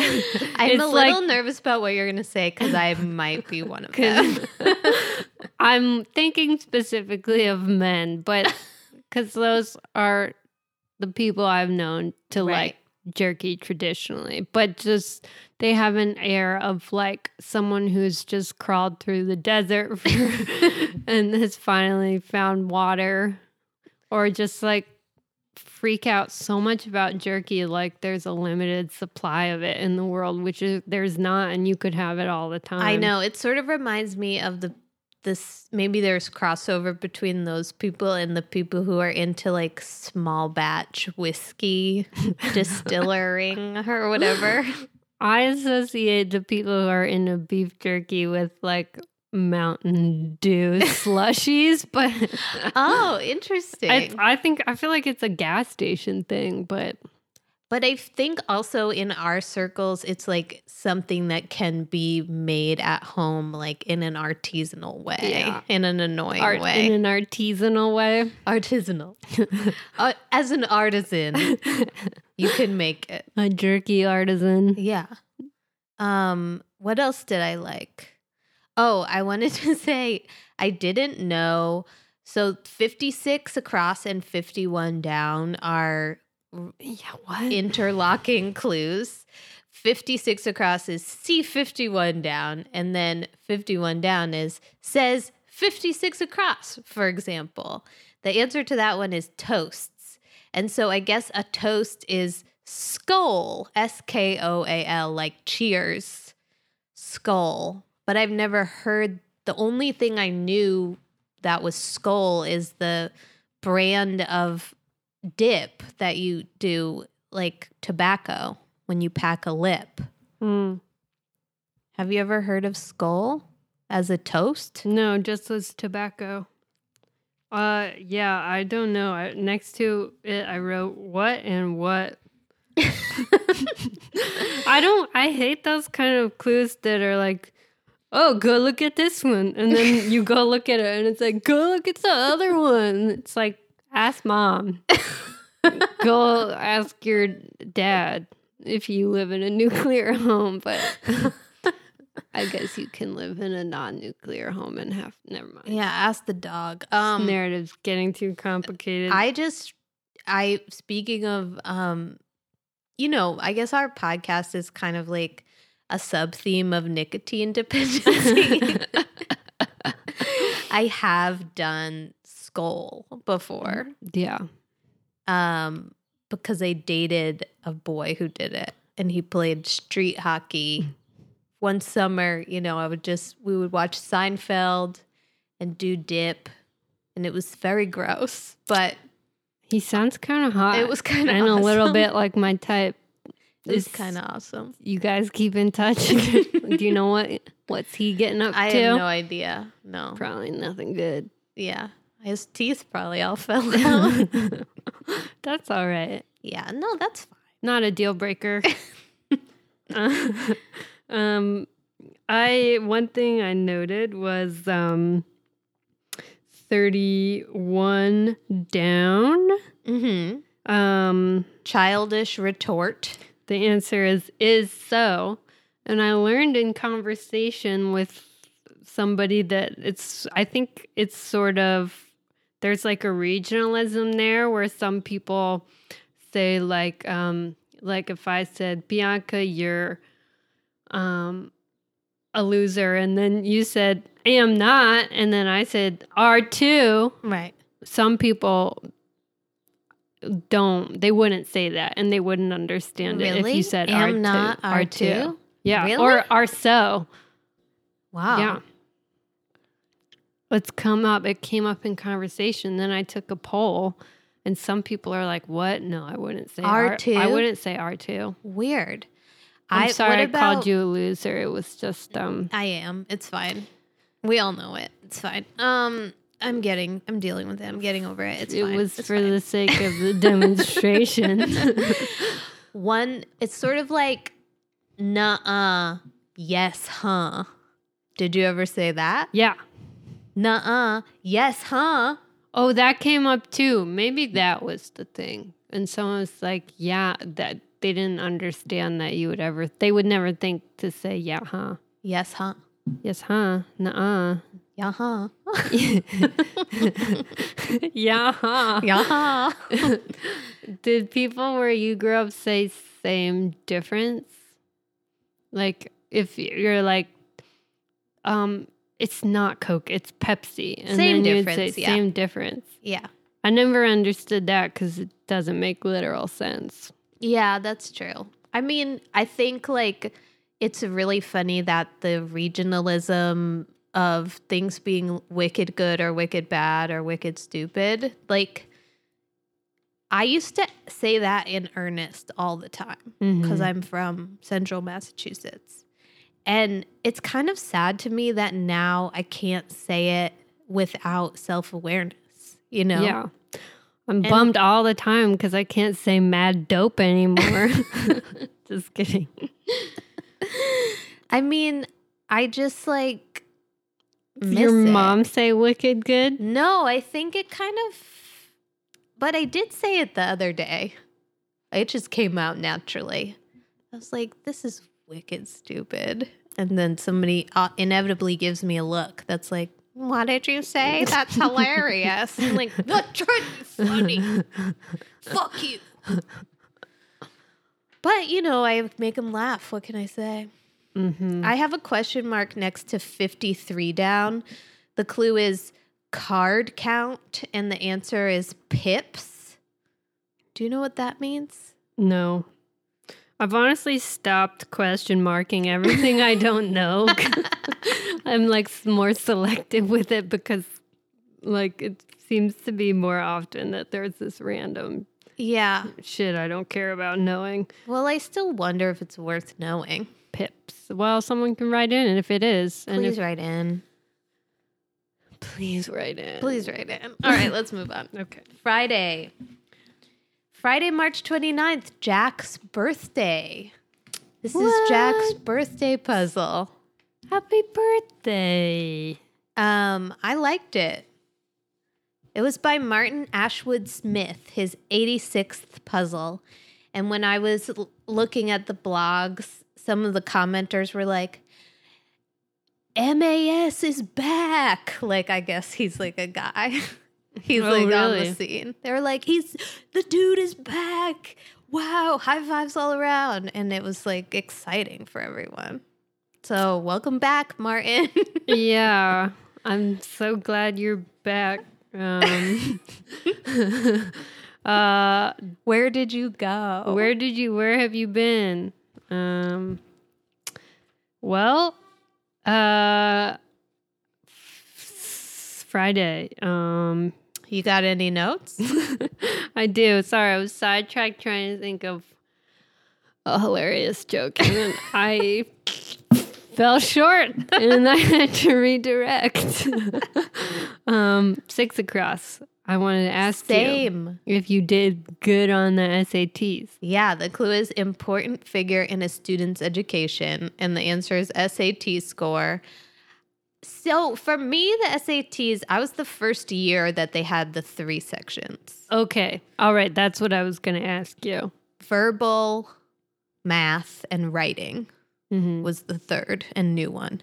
I'm It's a like- little nervous about what you're going to say because I might be one of them. I'm thinking specifically of men, but because those are the people I've known to Right. like jerky traditionally, but just they have an air of like someone who's just crawled through the desert and has finally found water, or just like freak out so much about jerky like there's a limited supply of it in the world which is there's not and you could have it all the time I know. It sort of reminds me of the this maybe there's crossover between those people and the people who are into like small batch whiskey distilling or whatever. I associate the people who are into beef jerky with like Mountain Dew slushies, but Oh, interesting. I, I think I feel like it's a gas station thing, but But I think also in our circles, it's like something that can be made at home, like in an artisanal way, Yeah. in an annoying art way. in an artisanal way. artisanal. uh, as an artisan, you can make it. A jerky artisan. Yeah. Um, what else did I like? Oh, I wanted to say I didn't know. So 56 across and 51 down are Yeah, what? interlocking clues. 56 across is see 51 down, and then 51 down is says 56 across, for example. The answer to that one is toasts. And so I guess a toast is skoal, S K O A L, like cheers, skoal. But I've never heard the only thing I knew that was Skoal is the brand of dip that you do like tobacco when you pack a lip. Mm. Have you ever heard of skoal as a toast? No, just as tobacco. Uh, yeah, I don't know. I, next to it, I wrote what and what. I don't. I hate those kind of clues that are like, "Oh, go look at this one," and then you go look at it, and it's like, "Go look at the other one." It's like, ask mom. go ask your dad if you live in a nuclear home, but I guess you can live in a non-nuclear home and have never mind. Yeah, ask the dog. Um, Um narrative's getting too complicated. I just I speaking of um you know, I guess our podcast is kind of like a sub theme of nicotine dependency. I have done Skoal before. yeah. Um because I dated a boy who did it and he played street hockey. One summer, you know, I would just we would watch Seinfeld and do dip and it was very gross, but He sounds kind of hot. it was kind of and a little bit like my type. It was Is- kind of awesome. You guys keep in touch. Do you know what what's he getting up I to? I have no idea. No. Probably nothing good. Yeah. His teeth probably all fell out. That's all right. yeah. No, that's fine. Not a deal breaker. Uh, um, I one thing I noted was um, thirty-one down. Mm-hmm. Um, Childish retort. The answer is is so, and I learned in conversation with somebody that it's. I think it's sort of there's like a regionalism there where some people say like um like if I said Bianca, you're um a loser, and then you said I am not, and then I said are too. Right. Some people don't. They wouldn't say that, and they wouldn't understand it if you said Am are not, too. are too? Yeah, Really? or are so. Wow. Yeah. It's come up. It came up in conversation. Then I took a poll, and some people are like, "What? No, I wouldn't say R R2? I wouldn't say R two. Weird. I'm I, sorry, what I called you a loser. It was just um. I am. It's fine. We all know it. It's fine. Um, I'm getting. I'm dealing with it. I'm getting over it. It's it fine. was It's for fine. the sake of the demonstration. One. It's sort of like, nah. Yes, huh? Did you ever say that? yeah. Nuh-uh. Yes, huh? Oh, that came up too. Maybe that was the thing. And someone was like, "Yeah, that they didn't understand that you would ever. They would never think to say, yeah, huh? Yes, huh? Yes, huh? Nuh-uh. Yeah, huh? yeah, huh? Did people where you grew up say same difference? Like if you're like, um, it's not Coke, it's Pepsi, and Same difference, yeah. same difference. yeah. I never understood that because it doesn't make literal sense. Yeah, that's true. I mean, I think like it's really funny that the regionalism of things being wicked good or wicked bad or wicked stupid. Like I used to say that in earnest all the time because Mhm. I'm from central Massachusetts. And it's kind of sad to me that now I can't say it without self awareness, you know? Yeah. I'm bummed all the time because I can't say mad dope anymore. Just kidding. I mean, I just like. Your it. mom say wicked good? No, I think it kind of. But I did say it the other day. It just came out naturally. I was like, this is wicked stupid. And then somebody uh, inevitably gives me a look that's like, what did you say? That's hilarious. I'm like, trying to be funny. Fuck you. But, you know, I make them laugh. What can I say? Mm-hmm. I have a question mark next to 53 down. The clue is card count, and the answer is pips. Do you know what that means? No. I've honestly stopped question marking everything I don't know. I'm like more selective with it because like it seems to be more often that there's this random Yeah. shit I don't care about knowing. Well, I still wonder if it's worth knowing. Pips. Well, someone can write in and if it is. And Please if, write in. please write in. Please write in. All right, let's move on. Okay. Friday. Friday, March 29th, Jack's birthday. This is Jack's birthday puzzle. Happy birthday. Um, I liked it. It was by Martin Ashwood Smith, his 86th puzzle. And when I was l- looking at the blogs, some of the commenters were like, MAS is back. Like, I guess he's like a guy. he's Oh, like on the scene. They were like, he's the dude is back. Wow, high fives all around. And it was like exciting for everyone. So, welcome back, Martin. yeah. I'm so glad you're back. Um, uh, Where did you go? Where did you where have you been? Um well, uh Friday. Um you got any notes? I do. Sorry, I was sidetracked trying to think of a hilarious joke and then I fell short and I had to redirect. um six across. I wanted to ask you Same. if you did good on the SATs. Yeah, the clue is important figure in a student's education, and the answer is SAT score. So for me, the SATs, I was the first year that they had the three sections Okay. All right. That's what I was going to ask you. verbal, math, and writing. Mm-hmm. was the third and new one.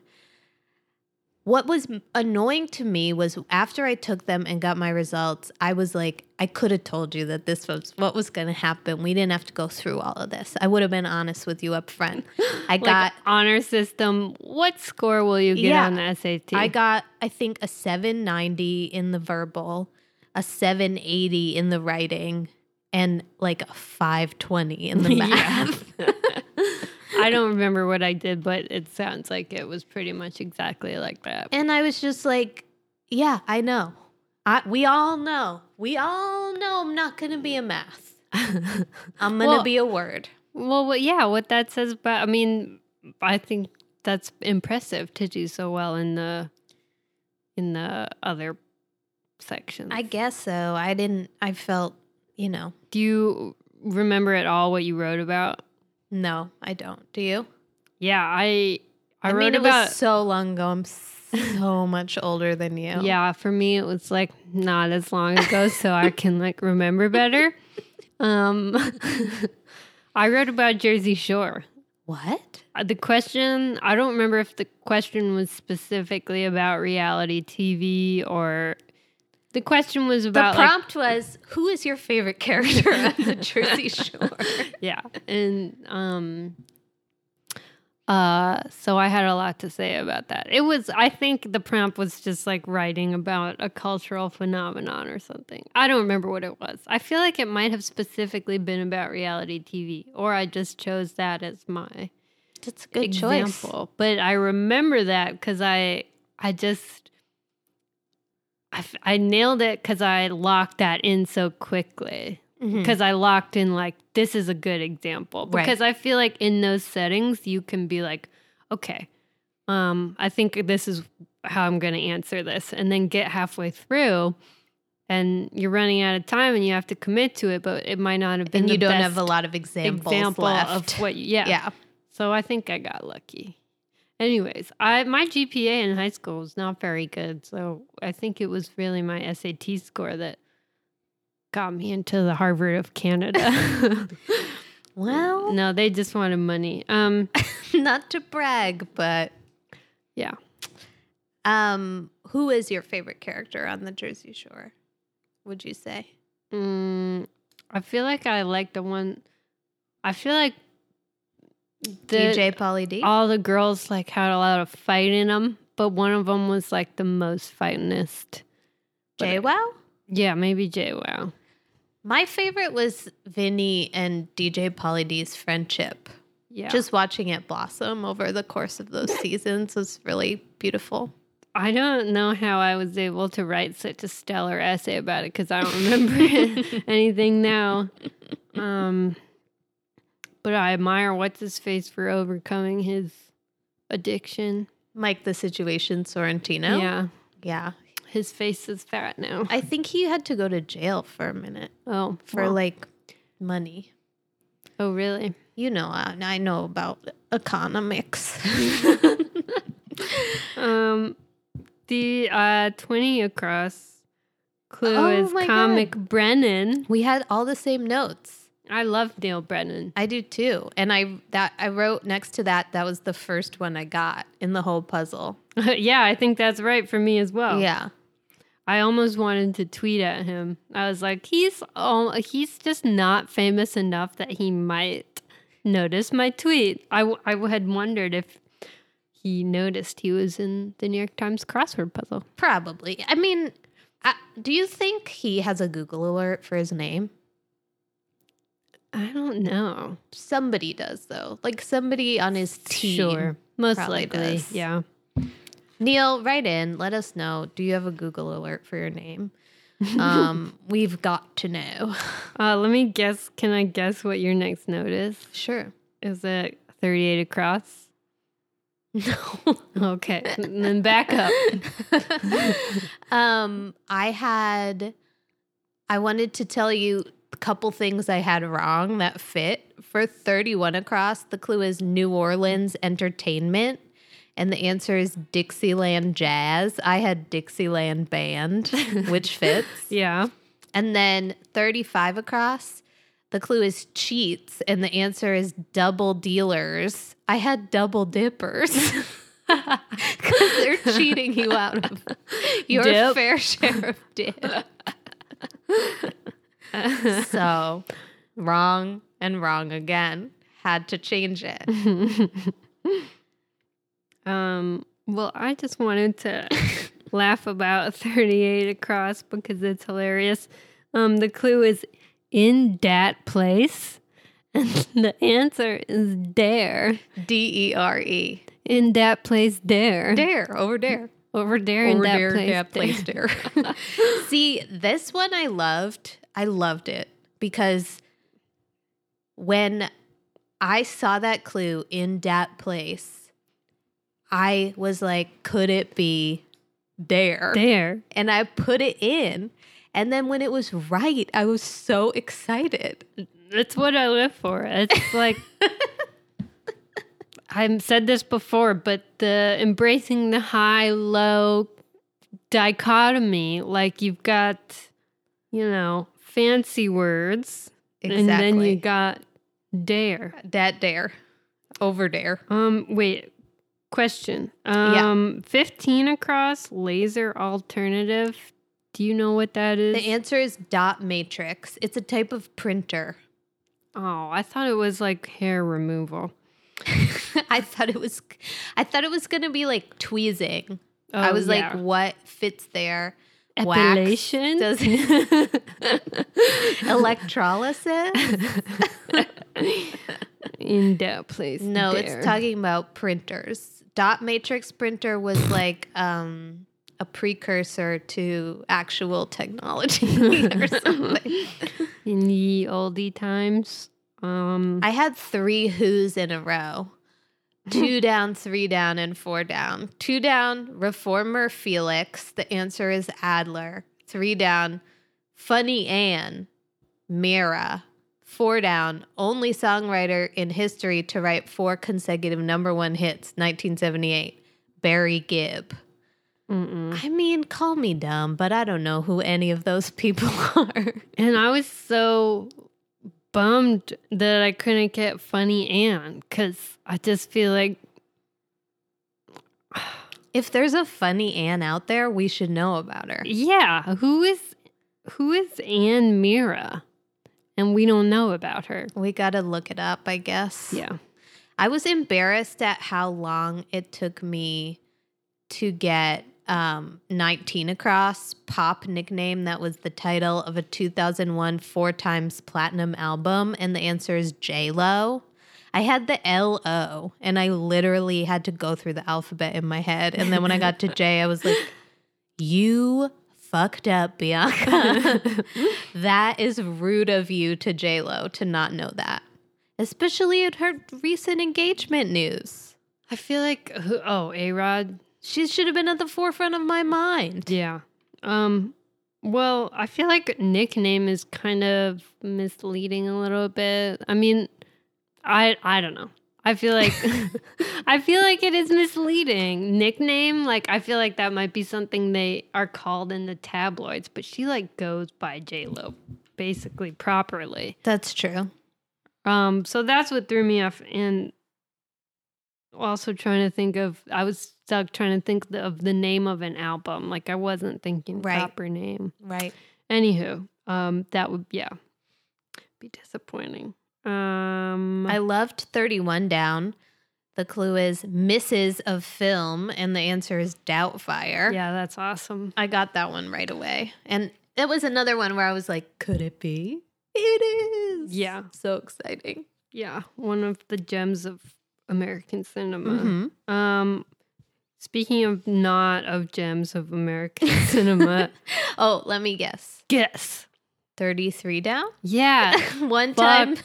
What was annoying to me was after I took them and got my results, I was like, I could have told you that this was what was going to happen. We didn't have to go through all of this. I would have been honest with you up front. I Like got honor system. What score will you get Yeah. on the SAT? I got I think a 790 in the verbal, a 780 in the writing, and like a 520 in the Yeah. I don't remember what I did, but it sounds like it was pretty much exactly like that. And I was just like, yeah, I know. I, we all know. We all know I'm not going to be a math. I'm going to Well- be a word. Well, what, yeah, what that says about, I mean, I think that's impressive to do so well in the in the other sections. I guess so. I didn't, I felt, you know, do you remember at all what you wrote about? No, I don't. Do you? Yeah, I I, I, wrote mean, it about was so long ago. I'm so much older than you. Yeah, for me it was like not as long ago, so I can like remember better. Um, I wrote about Jersey Shore. What? Uh, The question I don't remember if the question was specifically about reality TV or the question was The about like, prompt was Who is your favorite character on the Jersey Shore? yeah, and um, uh, so I had a lot to say about that. It was I think the prompt was just like writing about a cultural phenomenon or something. I don't remember what it was. I feel like it might have specifically been about reality TV, or I just chose that as my That's a good choice. example. But I remember that because I I just I, f- I nailed it because I locked that in so quickly. Because I locked in like this is a good example. Right. Because I feel like in those settings you can be like, okay, um, I think this is how I'm going to answer this, and then get halfway through, and you're running out of time, and you have to commit to it, but it might not have been. and you don't have a lot of examples example left. of what. You, yeah, yeah. so I think I got lucky. Anyways, I my GPA in high school was not very good, so I think it was really my SAT score that got me into the Harvard of Canada. Well, no, they just wanted money. Um, not to brag, but yeah. um, who is your favorite character on the Jersey Shore? Would you say? Mm, I feel like I like the one. I feel like the, DJ Pauly D. all the girls like had a lot of fight in them, but one of them was like the most fightingest. But- JWoww. Yeah, maybe JWoww. My favorite was Vinny and DJ Pauly D's friendship. Yeah, Just watching it blossom over the course of those seasons was really beautiful. I don't know how I was able to write such a stellar essay about it because I don't remember anything now. Um, but I admire what's his face for overcoming his addiction. Mike the Situation Sorrentino. Yeah, Yeah. his face is fat now. I think he had to go to jail for a minute oh, for well. like money. oh really? You know, I, I know about economics. Um, the uh twenty across clue Oh is comic Brennan. we had all the same notes. I love Neal Brennan. I do too. And I that I wrote next to that that was the first one I got in the whole puzzle. yeah, I think that's right for me as well. Yeah. I almost wanted to tweet at him. I was like, he's oh, he's just not famous enough that he might notice my tweet. I, w- I had wondered if he noticed he was in the New York Times crossword puzzle. Probably. I mean, I, do you think he has a Google alert for his name? I don't know. Somebody does though. Like somebody on his team. Sure, most likely, does. yeah. Neal, write in. Let us know. Do you have a Google alert for your name? Um, we've got to know. Uh, let me guess. Can I guess what your next note is? Sure. Is it thirty-eight across? No. Okay, and then back up. um, I had. I wanted to tell you couple things I had wrong that fit for 31 across. The clue is New Orleans entertainment. And the answer is Dixieland Jazz. I had Dixieland Band, which fits. Yeah. And then 35 across, the clue is cheats, and the answer is double dealers. I had double dippers because they're cheating you out of your Dip. fair share of dip. So wrong and wrong again. Had to change it. Um, well, I just wanted to laugh about 38 across because it's hilarious. Um, the clue is in that place, and the answer is dare. D E R E. In that place, there. Dare over dare. Over there, in Over that there, place, that place there. there. See, this one I loved. I loved it because when I saw that clue in that place, I was like, could it be there? there. And I put it in. And then when it was right, I was so excited. That's what I live for. It's like I've said this before, but the embracing the high low dichotomy, like you've got, you know, fancy words, and then you got dare. that dare. Over dare. Um, wait. Question. Yeah. Um, fifteen across laser alternative. Do you know what that is? The answer is dot matrix. It's a type of printer. oh, I thought it was like hair removal. I thought it was I thought it was gonna be like tweezing. Oh, I was yeah. like, what fits there? Wax Epilation? Does electrolysis? in that place. No, there. it's talking about printers. dot matrix printer was like um, a precursor to actual technology or something. In the oldie times. Um, I had three who's in a row. Two down, three down, and four down. Two down, reformer Felix. The answer is Adler. Three down, funny Anne, Meara. Four down, only songwriter in history to write four consecutive number one hits, 1978, Barry Gibb. mm-mm. I mean, call me dumb, but I don't know who any of those people are. And I was so bummed that I couldn't get Funny Anne because I just feel like If there's a funny Anne out there, we should know about her. Yeah, who is who is Anne Meara? And we don't know about her. We got to look it up, I guess. Yeah. I was embarrassed at how long it took me to get um, 19 across pop nickname that was the title of a 2001 four times platinum album and the answer is j-lo. I had the l-o and i literally had to go through the alphabet in my head. And then when i got to j i was like you fucked up bianca. That is rude of you to j-lo to not know that. Especially at her recent engagement news. I feel like oh, A-Rod. She should have been at the forefront of my mind Yeah. Um well, I feel like nickname is kind of misleading a little bit. I mean, I I don't know. I feel like I feel like it is misleading. Nickname, like I feel like that might be something they are called in the tabloids, but she like goes by J Lo basically properly. that's true Um, so that's what threw me off, and also trying to think of. I was stuck trying to think of the name of an album. Like I wasn't thinking Right. proper name. right Anywho, um, that would yeah, be disappointing. Um, I loved 31 down. The clue is Mrs. of Film, and the answer is Doubtfire. yeah, that's awesome. I got that one right away. And it was another one where I was like, could it be? It is. Yeah. So exciting. Yeah, one of the gems of American cinema. Mhm. Um, speaking of not of gems of American cinema, Oh, let me guess. guess. 33 down? Yeah, one time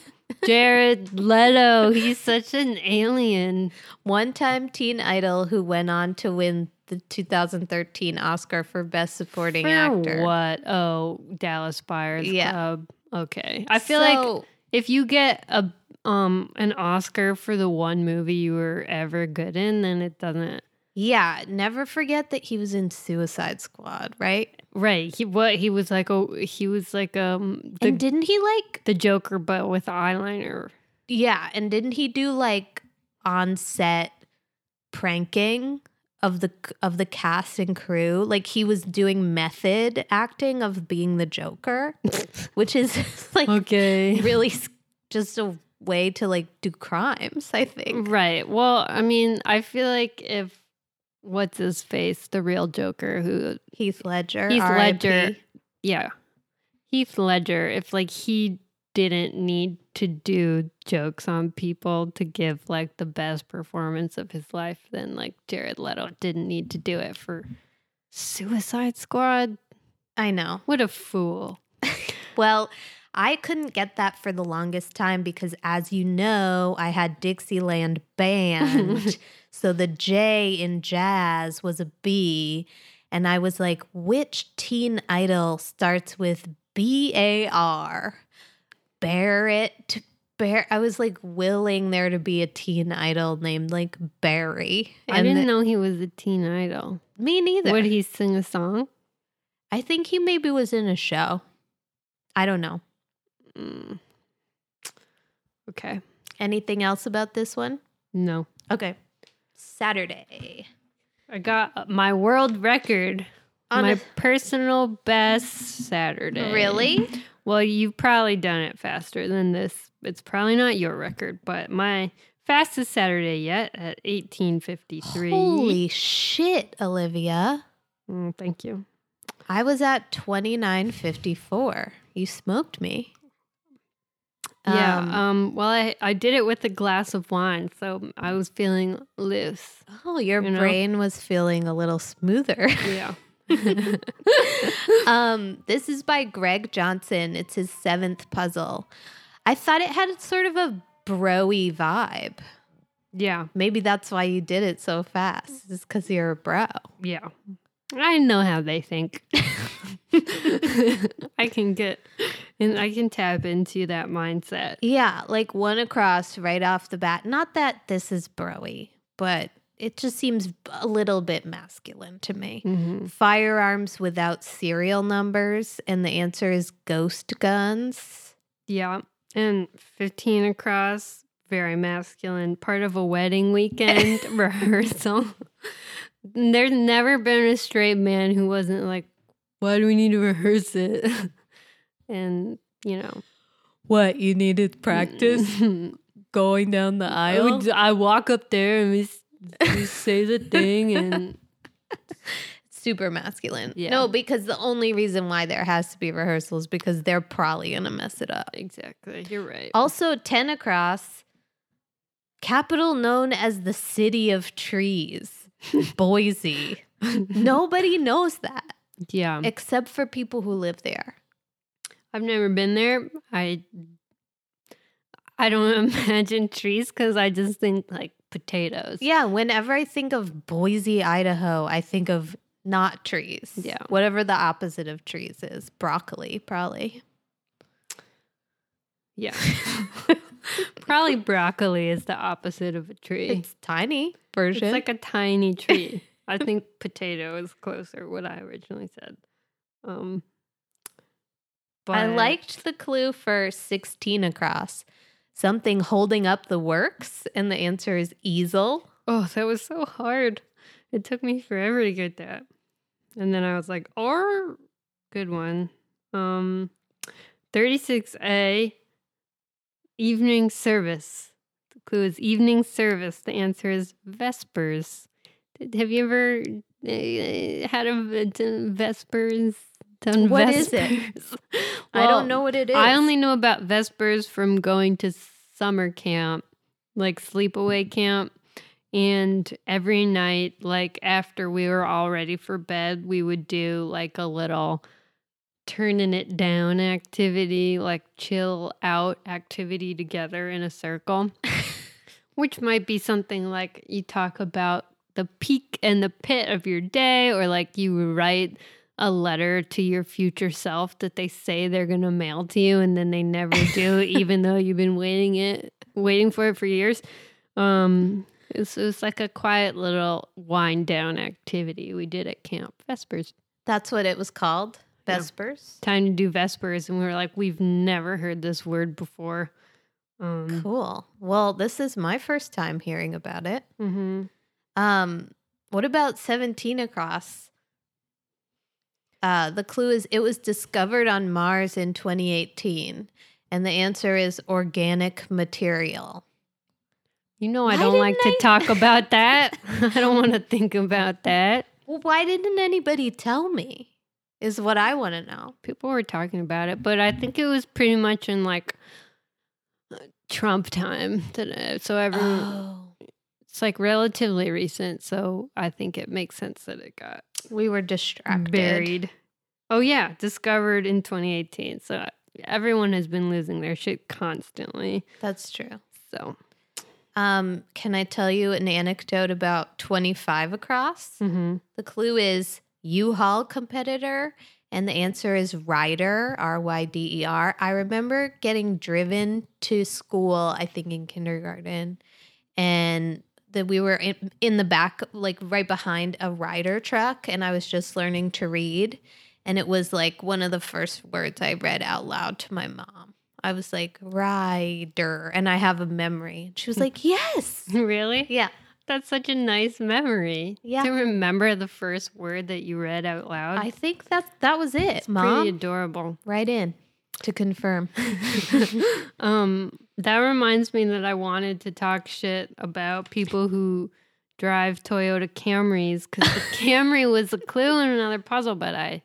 Jared Leto. He's such an alien. one time teen idol who went on to win the 2013 Oscar for best supporting For actor. what? Oh, Dallas Buyers Yeah. Club. Okay. I feel like if you get a um an Oscar for the one movie you were ever good in, then it doesn't. yeah, never forget that he was in Suicide Squad, right? Right. He what he was like. Oh, he was like um the and didn't he like the Joker, but with eyeliner. Yeah, and didn't he do like on set pranking of the of the cast and crew? Like he was doing method acting of being the Joker, which is like Okay. really just a way to like do crimes, I think. Right. Well, I mean, I feel like if what's his face, the real Joker, who Heath Ledger. Heath. Ledger. yeah, Heath Ledger, if like he didn't need to do jokes on people to give like the best performance of his life, then like Jared Leto didn't need to do it for Suicide Squad. I know. What a fool. Well, I couldn't get that for the longest time because, as you know, I had Dixieland Band. so the J in jazz was a B. And I was like, which teen idol starts with B A R? Barrett. Bear. I was like willing there to be a teen idol named like Barry. I didn't the- know he was a teen idol. Me neither. Would he sing a song? I think he maybe was in a show. I don't know. Mm. Okay. Anything else about this one? No. Okay. Saturday. I got my world record. On my a- personal best Saturday. Really? Well, you've probably done it faster than this. It's probably not your record, but my fastest Saturday yet at 1853. Holy shit, Olivia. Mm, thank you. I was at 29.54. You smoked me. Yeah. Um, Um, well, I, I did it with a glass of wine, so I was feeling loose. oh, your you know? brain was feeling a little smoother. Yeah. um, this is by Greg Johnson. It's his seventh puzzle. I thought it had sort of a broy vibe. Yeah. Maybe that's why you did it so fast. Just because you're a bro. Yeah. I know how they think. I can get and I can tap into that mindset. Yeah, like one across right off the bat. Not that this is broy, but it just seems a little bit masculine to me. Mhm. Firearms without serial numbers, and the answer is ghost guns. Yeah. And 15 across, very masculine, part of a wedding weekend rehearsal. There's never been a straight man who wasn't like, why do we need to rehearse it? and, you know, What you needed practice going down the I, would, I walk up there and we, we say the thing and Super masculine. Yeah. No, because the only reason why there has to be rehearsals because they're probably gonna mess it up. exactly, you're right. Also, 10 across, capital known as the city of trees, Boise. Nobody knows that yeah. except for people who live there. I've never been there. I I don't imagine trees because I just think like potatoes. Yeah, whenever I think of Boise, Idaho, I think of not trees. Yeah. Whatever the opposite of trees is. Broccoli, probably. Yeah. Probably broccoli is the opposite of a tree. It's tiny version. It's like a tiny tree. I think potato is closer, what I originally said. Um but I liked the clue for 16 across. Something holding up the works, and the answer is easel. Oh, that was so hard. It took me forever to get that. And then I was like, or good one. Um 36A evening service. The clue is evening service. The answer is vespers. Did- Have you ever uh, had a done vespers? Done What is it? vespers? I don't know what it is. I only know about Vespers from going to summer camp, like sleepaway camp. And every night, like after we were all ready for bed, we would do like a little turning it down activity, like chill out activity together in a circle, which might be something like you talk about the peak and the pit of your day, or like you write a letter to your future self that they say they're going to mail to you and then they never do even though you've been waiting it waiting for it for years um it's, it's like a quiet little wind down activity we did at camp vespers That's what it was called. Vespers. time to do vespers and we were like we've never heard this word before um Cool. Well, this is my first time hearing about it. mhm. Um, what about 17 across? Uh, the clue is it was discovered on Mars in 2018, and the answer is organic material. you know i Why don't like to talk about that i don't want to think about that Well, why didn't anybody tell me? Is what I want to know. people were talking about it, but I think it was pretty much in like Trump time. That, uh, so everyone, Oh, it's like relatively recent. So I think it makes sense that it got we were distracted. buried. Oh yeah, discovered in 2018. So everyone has been losing their shit constantly. That's true. So Um, can I tell you an anecdote about 25 across? mhm. The clue is U-Haul competitor, and the answer is Ryder, R Y D E R. I remember getting driven to school, I think in kindergarten, and that we were in, in the back, like right behind a Ryder truck, and I was just learning to read. And it was like one of the first words I read out loud to my mom. I was like, Ryder. And I have a memory. She was like, yes. really, Yeah. That's such a nice memory. Yeah. to remember the first word that you read out loud. I think that that was it. it's Mom, pretty adorable. right in to confirm. um, that reminds me that I wanted to talk shit about people who drive Toyota Camrys because the Camry was a clue in another puzzle, but I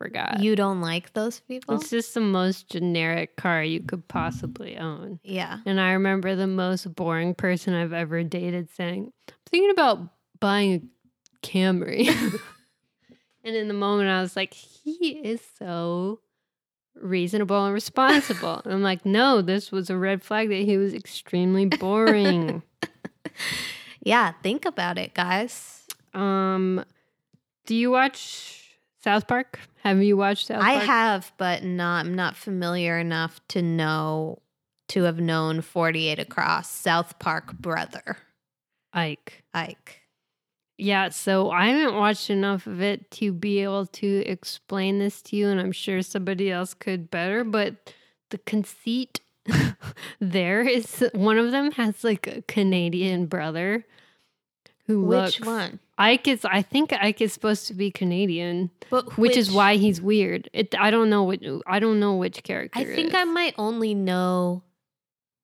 forgot. You don't like those people? it's just the most generic car you could possibly own. yeah. And I remember the most boring person I've ever dated saying, I'm thinking about buying a Camry. and in the moment, I was like, he is so reasonable and responsible. And I'm like, no, this was a red flag that he was extremely boring. Yeah, think about it, guys. um, do you watch South Park? Have you watched South I Park? I have, but not I'm not familiar enough to know to have known 48 across South Park brother Ike. Ike. Yeah, so I haven't watched enough of it to be able to explain this to you, and I'm sure somebody else could better. But the conceit there is one of them has like a Canadian brother who Which looks. one? Ike is, I think Ike is supposed to be Canadian, But which, is why he's weird. It, I don't know which, I don't know which character. I think. I might only know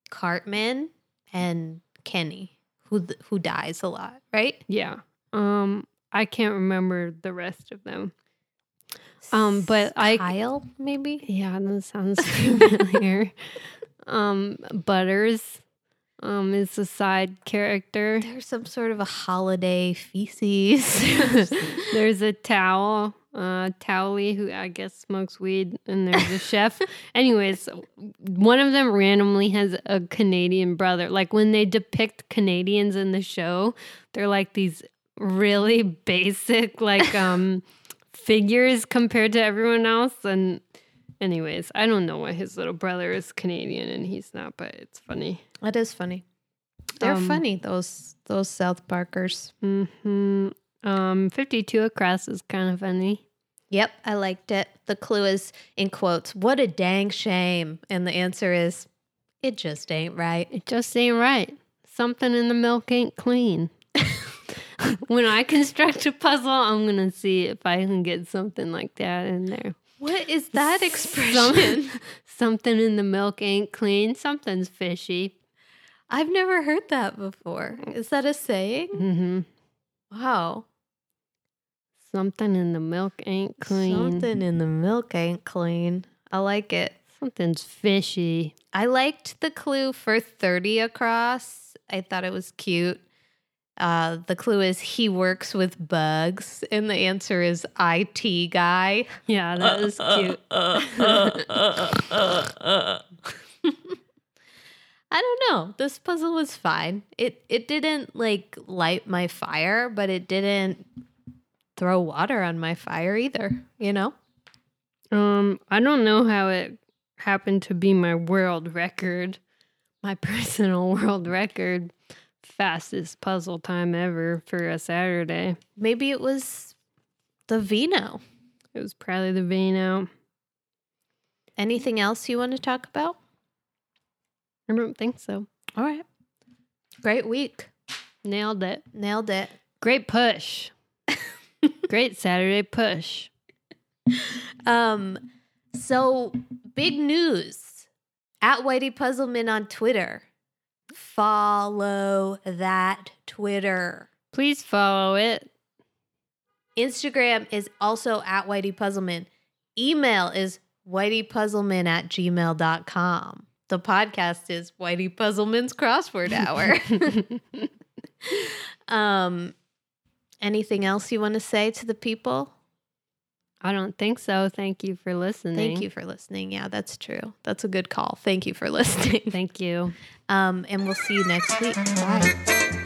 Cartman and Kenny, who who dies a lot, right? Yeah. Um, I can't remember the rest of them. Um, but I- Kyle maybe. Yeah, that sounds familiar. um, Butters um is a side character. There's some sort of a holiday feces. There's a towel, uh Towelie who I guess smokes weed, and there's a chef. Anyways, one of them randomly has a Canadian brother. Like when they depict Canadians in the show, they're like these really basic like um figures compared to everyone else and anyways i don't know why his little brother is canadian and he's not but it's funny that is funny. They're Um, funny those those South Parkers. hmm um 52 across is kind of funny Yep, I liked it. The clue is in quotes, what a dang shame. And the answer is, it just ain't right. it just ain't right something in the milk ain't clean when i construct a puzzle i'm gonna see if i can get something like that in there What is that Some- expression? something in the milk ain't clean something's fishy I've never heard that before. Is that a saying? Mm-hmm. Wow. something in the milk ain't clean Something in the milk ain't clean. I like it. something's fishy I liked the clue for 30 across. I thought it was cute. Uh, the clue is he works with bugs, and the answer is IT guy. Yeah, that was uh, uh, cute. Uh, I don't know. This puzzle was fine. It it didn't like light my fire, but it didn't throw water on my fire either, you know? Um, I don't know how it happened to be my world record, my personal world record, fastest puzzle time ever for a Saturday. Maybe it was the vino. It was probably the Vino. Anything else you want to talk about? I don't think so. All right. Great week. Nailed it. Nailed it. Great push. Great Saturday push. Um, so big news at Whitey Puzzleman on Twitter. Follow that Twitter. Please follow it. Instagram is also at Whitey Puzzleman. Email is whiteypuzzleman at gmail.com. The podcast is Whitey Puzzleman's Crossword Hour. um, anything else you want to say to the people? I don't think so. Thank you for listening. Thank you for listening. Yeah, that's true. That's a good call. Thank you for listening. Thank you. Um, and we'll see you next week. Bye.